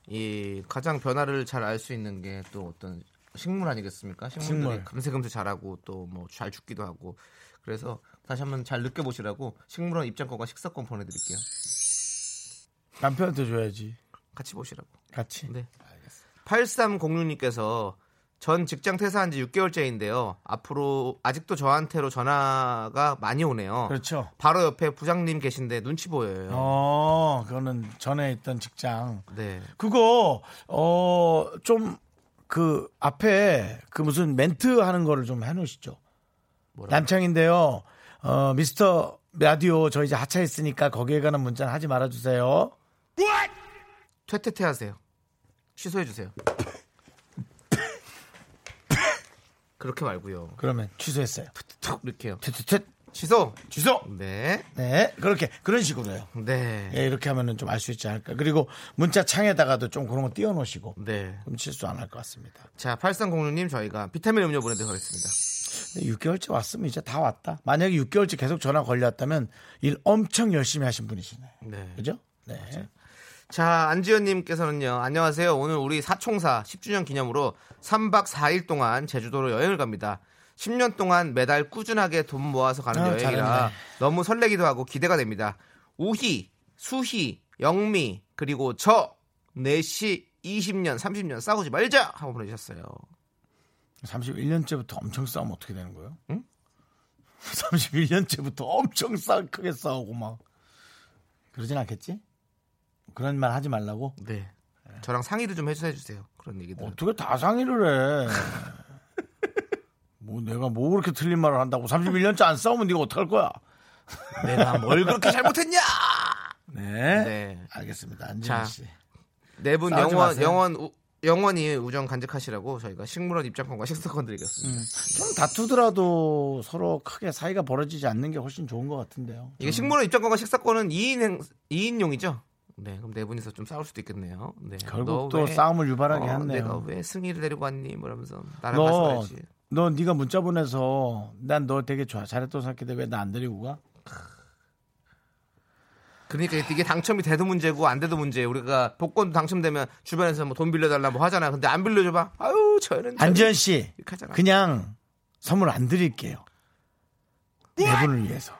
이 가장 변화를 잘 알 수 있는 게 또 어떤 식물 아니겠습니까? 식물들이 식물. 금세금세 자라고 또 뭐 잘 죽기도 하고 그래서 다시 한번 잘 느껴보시라고 식물원 입장권과 식사권 보내드릴게요. 남편한테 줘야지. 같이 보시라고. 같이. 네. 8306님께서 전 직장 퇴사한 지 6개월째인데요. 앞으로 아직도 저한테로 전화가 많이 오네요. 그렇죠. 바로 옆에 부장님 계신데 눈치 보여요. 어, 그거는 전에 있던 직장. 네. 그거 어 좀 그 앞에 그 무슨 멘트 하는 거를 좀 해 놓으시죠. 뭐라고? 남창인데요. 어 미스터 라디오 저 이제 하차했으니까 거기에 관한 문자는 하지 말아 주세요. 퇴퇴퇴 하세요. 취소해 주세요. 그렇게 말고요. 그러면 취소했어요. 툭 이렇게요. 퇴퇴퇴 취소. 취소. 네. 네 그렇게 그런 식으로 해요. 네. 예, 이렇게 하면은 좀 알 수 있지 않을까. 그리고 문자 창에다가도 좀 그런 거 띄워 놓으시고 네. 그럼 실수 안 할 것 같습니다. 자, 8306님 저희가 비타민 음료 보내 드리겠습니다. 6개월째 왔으면 이제 다 왔다. 만약에 6개월째 계속 전화 걸렸다면 일 엄청 열심히 하신 분이시네. 네. 그죠? 네. 자, 안지현님께서는요, 안녕하세요. 오늘 우리 사총사 10주년 기념으로 3박 4일 동안 제주도로 여행을 갑니다. 10년 동안 매달 꾸준하게 돈 모아서 가는 아, 여행이라 잘했네. 너무 설레기도 하고 기대가 됩니다. 우희, 수희, 영미, 그리고 저, 4시 20년, 30년 싸우지 말자! 하고 보내주셨어요. 31년째부터 엄청 싸우면 어떻게 되는 거예요? 응? 31년째부터 엄청 싸 크게 싸우고 막 그러진 않겠지? 그런 말 하지 말라고? 네. 저랑 상의를 좀 해주세요. 해주세요. 그런 얘기들. 어떻게 다 상의를 해? [LAUGHS] 뭐 내가 뭐 그렇게 틀린 말을 한다고 31년째 안 싸우면 네가 어떡할 거야? [LAUGHS] 내가 뭘 그렇게 잘못했냐! 네. 네. 알겠습니다. 자, 안지현 씨. 네분 싸우지 영원, 마세요. 영원, 우- 영원히 우정 간직하시라고 저희가 식물원 입장권과 식사권 드리겠습니다. 좀 다투더라도 서로 크게 사이가 벌어지지 않는 게 훨씬 좋은 것 같은데요. 이게 식물원 입장권과 식사권은 2인 행, 2인용이죠? 네, 그럼 네 분이서 좀 싸울 수도 있겠네요. 네. 결국 너또 왜- 싸움을 유발하게 어, 했네요. 내가 왜 승희를 데리고 왔니? 뭐 이러면서 나랑 너, 갔어야지. 너 네가 문자 보내서 난 너 되게 좋아 잘했다고 생각했는데 왜 나 안 데리고 가? 그러니까 이게 당첨이 돼도 문제고 안 돼도 문제예요. 우리가 복권 당첨되면 주변에서 뭐 돈 빌려달라 뭐 하잖아. 근데 안 빌려줘봐. 아유 저는 안지현 씨. 그냥 선물 안 드릴게요. 네 분을 위해서.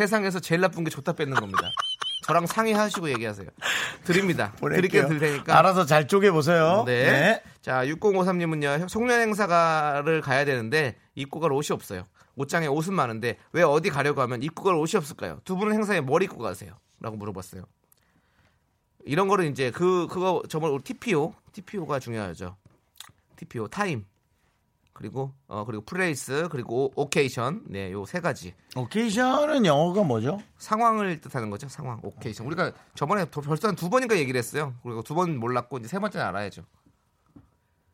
세상에서 제일 나쁜 게 줬다 뺏는 겁니다. 저랑 상의하시고 얘기하세요. 드립니다. 드릴게 [LAUGHS] 보낼게요. 드릴 테니까. 알아서 잘 쪼개 보세요. 네. 자, 6053님은요, 송년 행사를 가야 되는데, 입고 갈 옷이 없어요. 옷장에 옷은 많은데, 왜 어디 가려고 하면 입고 갈 옷이 없을까요? 두 분은 행사에 뭘 입고 가세요? 라고 물어봤어요. 이런 거를 이제, 그, 그거, 정말 우리 TPO, TPO가 중요하죠. TPO, time. 그리고, 어, 그리고 place, 그리고 오, occasion. 네, 요 세 가지. occasion은 영어가 뭐죠? 상황을 뜻하는 거죠. 상황, occasion. 우리가 저번에 도- 벌써 한 두 번인가 얘기를 했어요. 그리고 두 번 몰랐고, 이제 세 번째는 알아야죠.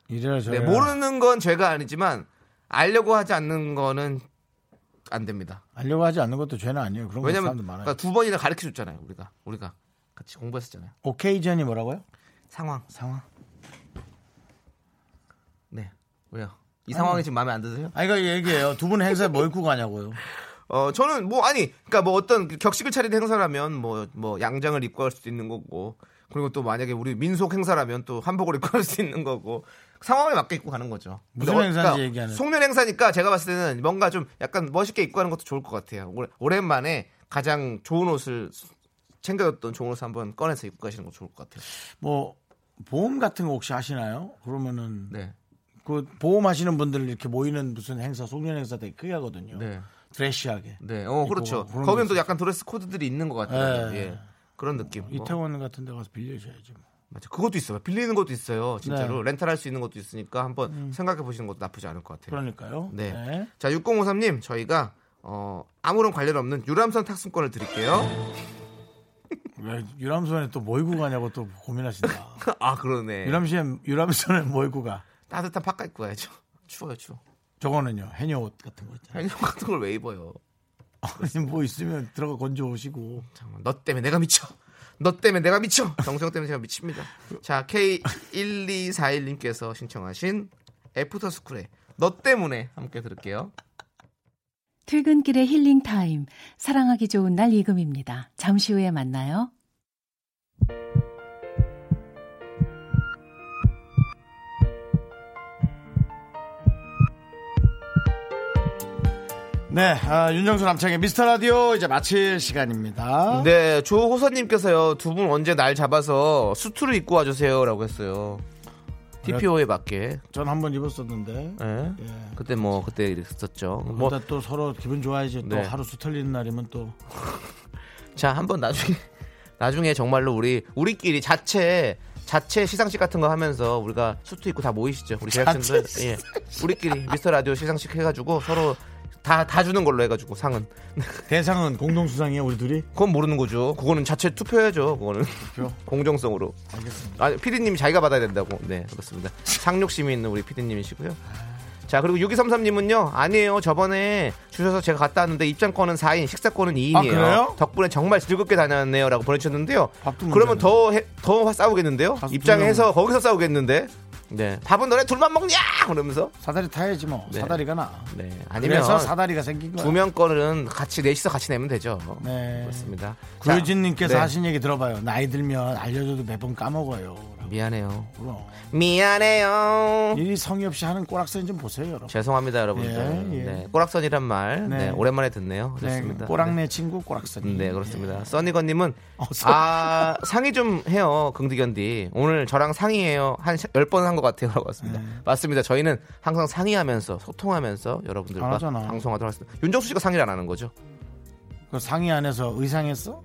이래라 네, 저래라. 모르는 건 죄가 아니지만 알려고 하지 않는 거는 안 됩니다. 알려고 하지 않는 것도 죄는 아니에요. 그런 거 왜냐면 사람들 많아요. 그러니까 두 번이나 가르쳐 줬잖아요. 우리가 우리가 같이 공부했었잖아요. 오케이전이 뭐라고요? 상황. 상황. 네. 왜요? 이 상황이 지금 마음에 안 드세요? 아 이거 얘기해요. 두 분 행사에 뭐 [LAUGHS] 입고 가냐고요. 어 저는 뭐 아니 그러니까 뭐 어떤 그 격식을 차린 행사라면 뭐뭐 양장을 입고 갈 수도 있는 거고 그리고 또 만약에 우리 민속 행사라면 또 한복을 입고 갈 수 있는 거고 상황에 맞게 입고 가는 거죠. 무슨 어, 행사인지 얘기하는. 송년 행사니까 제가 봤을 때는 뭔가 좀 약간 멋있게 입고 가는 것도 좋을 것 같아요. 오랜만에 가장 좋은 옷을 챙겨줬던 좋은 옷을 한번 꺼내서 입고 가시는 거 좋을 것 같아요. 뭐 보험 같은 거 혹시 하시나요? 그러면은 네. 그 보험 하시는 분들 이렇게 모이는 무슨 행사, 송년 행사 되게 크게 하거든요. 네. 드레시하게. 네. 어, 그렇죠. 그런 거기는 거또 약간 드레스 코드들이 있는 것 같아요. 네. 예. 그런 느낌. 뭐. 이태원 같은 데 가서 빌려줘야지. 뭐. 맞아. 그것도 있어요. 빌리는 것도 있어요. 진짜로. 네. 렌탈할 수 있는 것도 있으니까 한번 생각해 보시는 것도 나쁘지 않을 것 같아요. 그러니까요. 네. 네. 자, 6053님, 저희가 어, 아무런 관련 없는 유람선 탑승권을 드릴게요. 왜 유람선에 또 뭐 입고 가냐고 또 고민하신다. [LAUGHS] 아, 그러네. 유람선 유람선에 뭐 입고 가? 따뜻한 파카 입고 가야죠. [LAUGHS] 추워요, 추워. 저거는요. 해녀 옷 같은 거 있잖아요. 해녀 같은 걸 왜 입어요? 아니 뭐 있으면 들어가 건져 오시고. 잠깐만, 너 때문에 내가 미쳐. 너 때문에 내가 미쳐. 정성 때문에 제가 미칩니다. 자, K1241님께서 신청하신 After School의 너 때문에 함께 들을게요. 퇴근길의 힐링 타임. 사랑하기 좋은 날 이금희입니다. 잠시 후에 만나요. 네, 아, 윤정수 남창의 미스터 라디오 이제 마칠 시간입니다. 네, 조호선님께서요, 두 분 언제 날 잡아서 수트를 입고 와주세요라고 했어요. TPO에 맞게. 전 한 번 입었었는데. 예. 예. 그때 뭐, 그때 이랬었죠. 뭐, 뭐, 또 서로 기분 좋아야지. 또 네. 하루 수틀리는 날이면 또 [LAUGHS] 자, 한번 나중에, 나중에 정말로 우리, 우리끼리 자체, 자체 시상식 같은 거 하면서 우리가 수트 입고 다 모이시죠. 우리 제작진들. 예. 우리끼리 미스터 라디오 시상식 해가지고 서로 다, 다 주는 걸로 해가지고 상은. [LAUGHS] 대상은 공동 수상이에요, 우리 둘이. 그건 모르는 거죠. 그거는 자체 투표해야죠. 그거는. 투표. [LAUGHS] 공정성으로. 알겠습니다. 아, 피디님이 자기가 받아야 된다고. 네, 그렇습니다. 상륙심이 있는 우리 피디님이시고요. 자, 그리고 6233님은요, 아니에요. 저번에 주셔서 제가 갔다 왔는데 입장권은 4인, 식사권은 2인이에요. 아? 덕분에 정말 즐겁게 다녔네요. 라고 보내주셨는데요. 그러면. 더, 해- 더 싸우겠는데요? 입장해서. 거기서 싸우겠는데? 네. 밥은 너네 둘만 먹냐? 그러면서. 사다리 타야지 뭐. 네. 사다리가 나. 네. 아니면 그래서 사다리가 생긴 거야. 두명 거는 같이 넷이서 같이 내면 되죠. 네. 그렇습니다. 구효진님께서 자, 네. 하신 얘기 들어봐요. 나이 들면 알려줘도 매번 까먹어요. 미안해요. 그럼. 미안해요. 이 성의 없이 하는 꼬락선 좀 보세요, 여러분. 죄송합니다, 여러분들. 예, 예. 네. 꼬락선이란 말. 네. 네. 오랜만에 듣네요. 네, 좋습니다. 꼬락내 친구 꼬락선. 네, 그렇습니다. 써니건님은 어, 써- 아 상의 좀 해요, 긍디견디. 오늘 저랑 상의해요. 한 10번 한 것 같아요. 라고 왔습니다. 네. 맞습니다. 저희는 항상 상의하면서 소통하면서 안 여러분들과. 방송하도록 하겠습니다. 윤정수 씨가 상의를 안 하는 거죠? 그 상의 안에서 의상했어?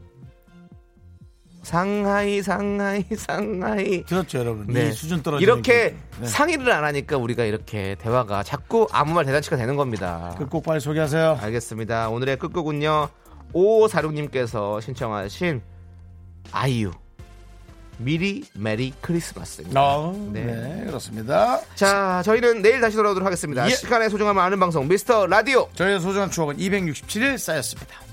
상하이, 상하이, 상하이. 들었죠, 여러분? 네. 이 수준 떨어지는 이렇게 게. 네. 상의를 안 하니까 우리가 이렇게 대화가 자꾸 아무 말 대잔치가 되는 겁니다. 끝곡 빨리 소개하세요. 알겠습니다. 오늘의 끝곡은요. 5546님께서 신청하신 아이유 미리 메리 크리스마스입니다. 어, 네. 네. 그렇습니다. 자, 저희는 내일 다시 돌아오도록 하겠습니다. 예. 시간의 소중함을 아는 방송 미스터 라디오. 저희의 소중한 추억은 267일 쌓였습니다.